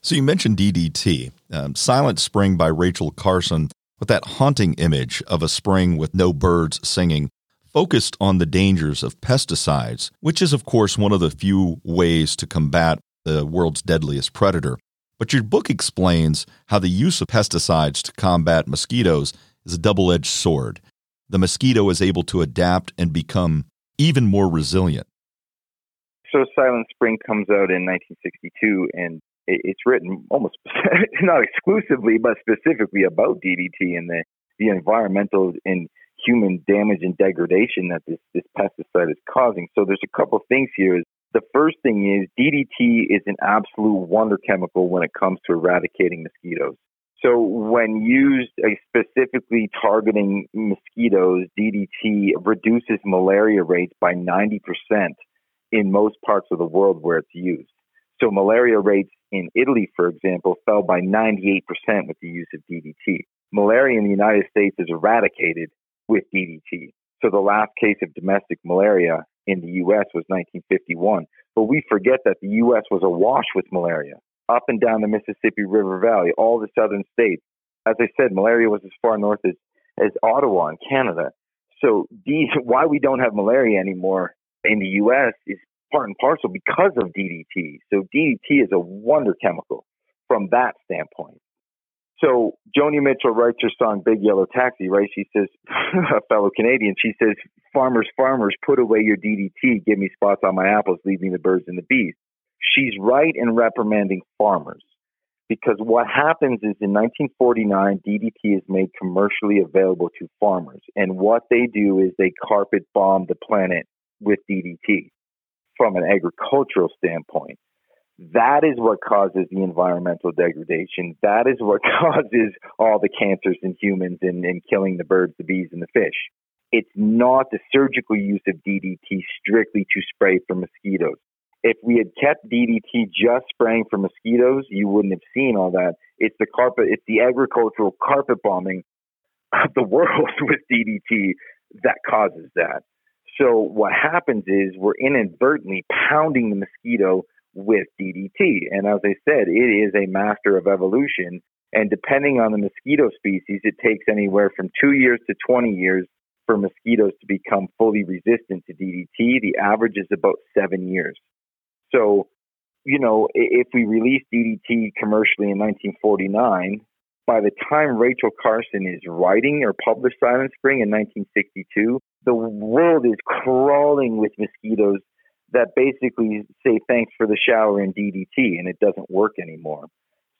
Speaker 3: So you mentioned DDT, um, Silent Spring by Rachel Carson, with that haunting image of a spring with no birds singing focused on the dangers of pesticides, which is, of course, one of the few ways to combat the world's deadliest predator. But your book explains how the use of pesticides to combat mosquitoes is a double edged sword. The mosquito is able to adapt and become even more resilient.
Speaker 2: So, Silent Spring comes out in 1962, and it's written almost not exclusively, but specifically about DDT and the, the environmental and human damage and degradation that this, this pesticide is causing. So there's a couple of things here. The first thing is DDT is an absolute wonder chemical when it comes to eradicating mosquitoes. So when used uh, specifically targeting mosquitoes, DDT reduces malaria rates by 90% in most parts of the world where it's used. So malaria rates in Italy, for example, fell by 98% with the use of DDT. malaria in the United States is eradicated with DDT. So the last case of domestic malaria in the U.S. was 1951. But we forget that the U.S. was awash with malaria up and down the Mississippi River Valley, all the southern states. As I said, malaria was as far north as, as Ottawa in Canada. So these, why we don't have malaria anymore in the U.S. is part and parcel because of DDT. So DDT is a wonder chemical from that standpoint. So Joni Mitchell writes her song Big Yellow Taxi, right? She says, fellow Canadian, she says, farmers, farmers, put away your DDT, give me spots on my apples, leave me the birds and the bees. She's right in reprimanding farmers because what happens is in 1949, DDT is made commercially available to farmers. And what they do is they carpet bomb the planet with DDT from an agricultural standpoint. That is what causes the environmental degradation. That is what causes all the cancers in humans and, and killing the birds, the bees, and the fish. It's not the surgical use of DDT strictly to spray for mosquitoes. If we had kept DDT just spraying for mosquitoes, you wouldn't have seen all that. It's the carpet, it's the agricultural carpet bombing of the world with DDT that causes that. So what happens is we're inadvertently pounding the mosquito with DDT. And as I said, it is a master of evolution. And depending on the mosquito species, it takes anywhere from two years to 20 years for mosquitoes to become fully resistant to DDT. The average is about seven years. So, you know, if we released DDT commercially in 1949, by the time Rachel Carson is writing or published Silent Spring in 1962, the world is crawling with mosquitoes that basically say thanks for the shower and DDT, and it doesn't work anymore.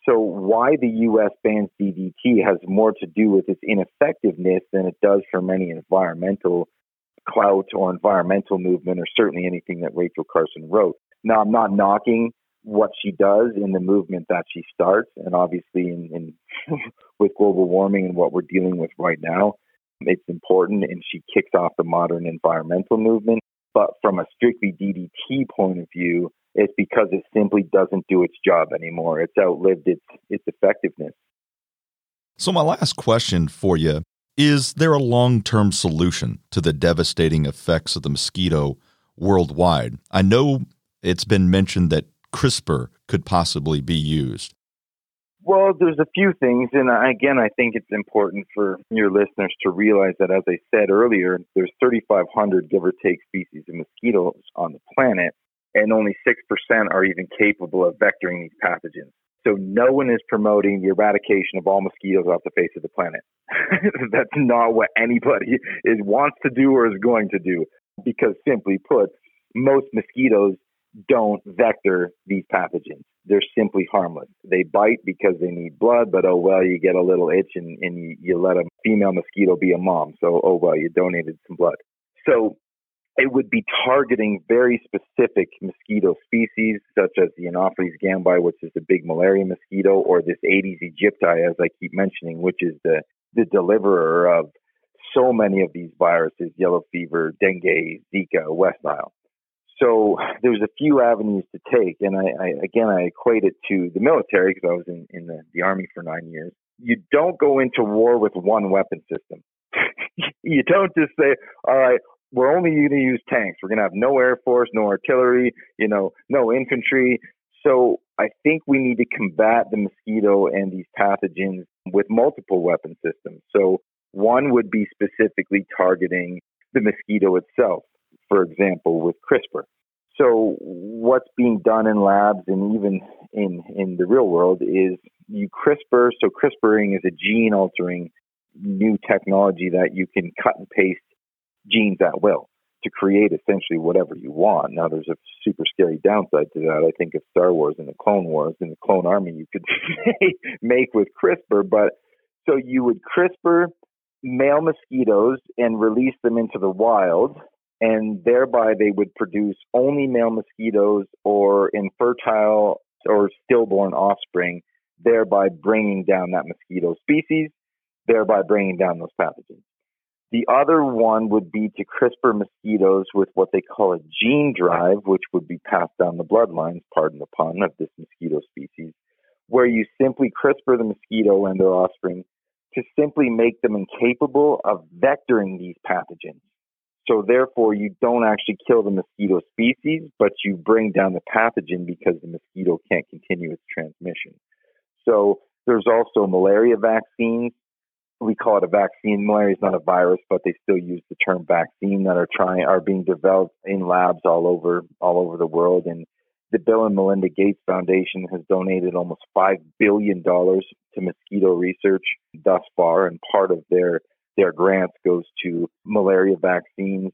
Speaker 2: So, why the U.S. bans DDT has more to do with its ineffectiveness than it does for many environmental clout or environmental movement, or certainly anything that Rachel Carson wrote. Now, I'm not knocking what she does in the movement that she starts, and obviously, in, in with global warming and what we're dealing with right now, it's important, and she kicks off the modern environmental movement. But from a strictly DDT point of view, it's because it simply doesn't do its job anymore. It's outlived its its effectiveness.
Speaker 3: So my last question for you is there a long-term solution to the devastating effects of the mosquito worldwide? I know it's been mentioned that CRISPR could possibly be used.
Speaker 2: Well, there's a few things, and again, I think it's important for your listeners to realize that, as I said earlier, there's 3,500 give or take species of mosquitoes on the planet, and only 6% are even capable of vectoring these pathogens. So no one is promoting the eradication of all mosquitoes off the face of the planet. That's not what anybody is wants to do or is going to do, because simply put, most mosquitoes don't vector these pathogens. They're simply harmless. They bite because they need blood, but oh well, you get a little itch and, and you, you let a female mosquito be a mom. So oh well, you donated some blood. So it would be targeting very specific mosquito species, such as the Anopheles gambiae, which is the big malaria mosquito, or this Aedes aegypti, as I keep mentioning, which is the, the deliverer of so many of these viruses, yellow fever, dengue, Zika, West Nile. So there's a few avenues to take, and I, I again I equate it to the military because I was in, in the, the army for nine years. You don't go into war with one weapon system. you don't just say, "All right, we're only going to use tanks. We're going to have no air force, no artillery, you know, no infantry." So I think we need to combat the mosquito and these pathogens with multiple weapon systems. So one would be specifically targeting the mosquito itself for example, with CRISPR. So what's being done in labs and even in, in the real world is you CRISPR. So CRISPRing is a gene altering new technology that you can cut and paste genes at will to create essentially whatever you want. Now there's a super scary downside to that. I think of Star Wars and the Clone Wars and the Clone Army you could make with CRISPR, but so you would CRISPR male mosquitoes and release them into the wild and thereby they would produce only male mosquitoes or infertile or stillborn offspring, thereby bringing down that mosquito species, thereby bringing down those pathogens. The other one would be to CRISPR mosquitoes with what they call a gene drive, which would be passed down the bloodlines, pardon the pun, of this mosquito species, where you simply CRISPR the mosquito and their offspring to simply make them incapable of vectoring these pathogens. So therefore, you don't actually kill the mosquito species, but you bring down the pathogen because the mosquito can't continue its transmission. So there's also malaria vaccines. We call it a vaccine. Malaria is not a virus, but they still use the term vaccine that are trying are being developed in labs all over all over the world. And the Bill and Melinda Gates Foundation has donated almost five billion dollars to mosquito research thus far, and part of their their grants goes to malaria vaccines.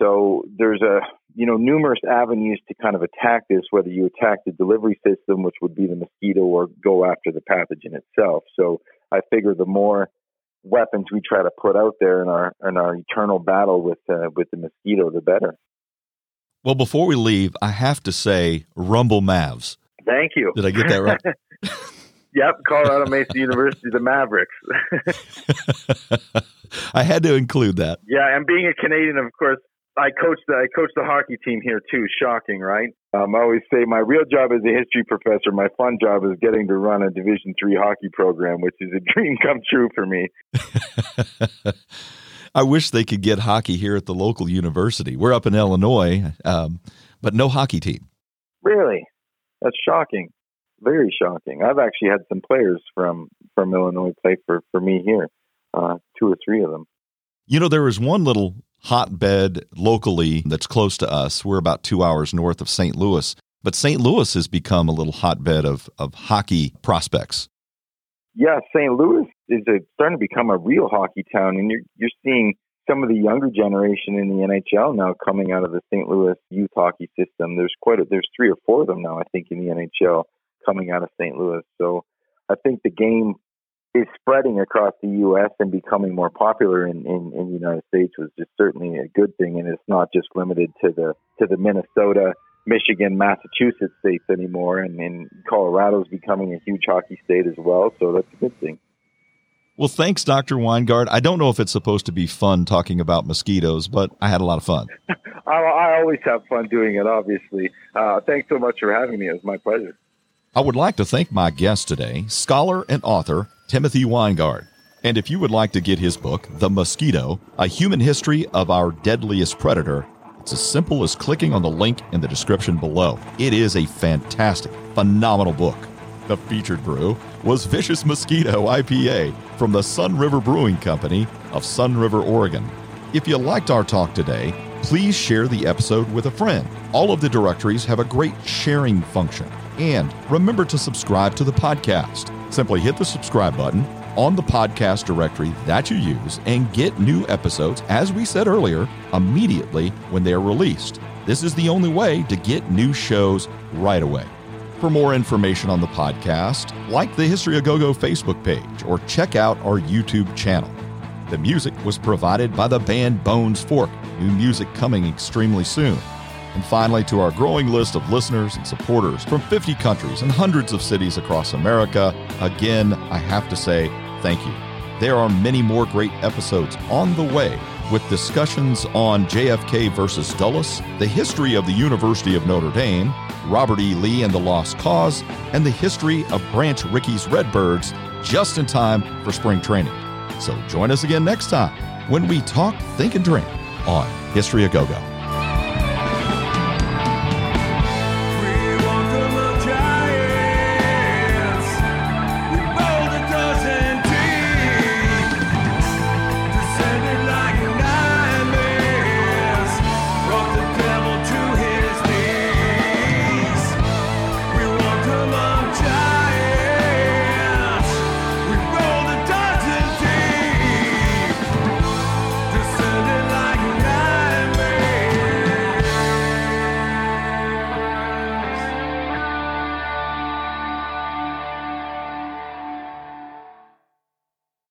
Speaker 2: So there's a you know numerous avenues to kind of attack this, whether you attack the delivery system, which would be the mosquito, or go after the pathogen itself. So I figure the more weapons we try to put out there in our in our eternal battle with uh, with the mosquito, the better.
Speaker 3: Well, before we leave, I have to say, Rumble Mavs.
Speaker 2: Thank you.
Speaker 3: Did I get that right?
Speaker 2: yep, Colorado Mesa University, the Mavericks.
Speaker 3: I had to include that.
Speaker 2: Yeah, and being a Canadian, of course, I coach the I coach the hockey team here too. Shocking, right? Um, I always say my real job as a history professor, my fun job is getting to run a Division three hockey program, which is a dream come true for me.
Speaker 3: I wish they could get hockey here at the local university. We're up in Illinois, um, but no hockey team.
Speaker 2: Really, that's shocking. Very shocking. I've actually had some players from from Illinois play for for me here, uh, two or three of them.
Speaker 3: You know, there is one little hotbed locally that's close to us. We're about two hours north of St. Louis, but St. Louis has become a little hotbed of of hockey prospects
Speaker 2: yeah, St. Louis is a, starting to become a real hockey town, and you're you're seeing some of the younger generation in the NHL now coming out of the St. Louis youth hockey system. There's quite a, there's three or four of them now, I think, in the NHL coming out of St. Louis. So I think the game is spreading across the U.S. and becoming more popular in, in, in the United States was just certainly a good thing, and it's not just limited to the to the Minnesota Michigan, Massachusetts states anymore, and, and Colorado is becoming a huge hockey state as well. So that's a good thing.
Speaker 3: Well, thanks, Dr. Winegard. I don't know if it's supposed to be fun talking about mosquitoes, but I had a lot of fun.
Speaker 2: I, I, always have fun doing it, obviously. Uh, thanks so much for having me. It was my pleasure.
Speaker 3: I would like to thank my guest today, scholar and author Timothy Winegard. And if you would like to get his book, The Mosquito A Human History of Our Deadliest Predator, it's as simple as clicking on the link in the description below. It is a fantastic, phenomenal book. The featured brew was Vicious Mosquito IPA from the Sunriver Brewing Company of Sunriver, Oregon. If you liked our talk today, please share the episode with a friend. All of the directories have a great sharing function. And remember to subscribe to the podcast. Simply hit the subscribe button on the podcast directory that you use and get new episodes, as we said earlier, immediately when they are released. This is the only way to get new shows right away. For more information on the podcast, like the History of GoGo Facebook page or check out our YouTube channel. The music was provided by the band Bones Fork, new music coming extremely soon. And finally, to our growing list of listeners and supporters from 50 countries and hundreds of cities across America, again, I have to say thank you. There are many more great episodes on the way with discussions on JFK versus Dulles, the history of the University of Notre Dame, Robert E. Lee and the Lost Cause, and the history of Branch Rickey's Redbirds just in time for spring training. So join us again next time when we talk, think, and drink on History of Go Go.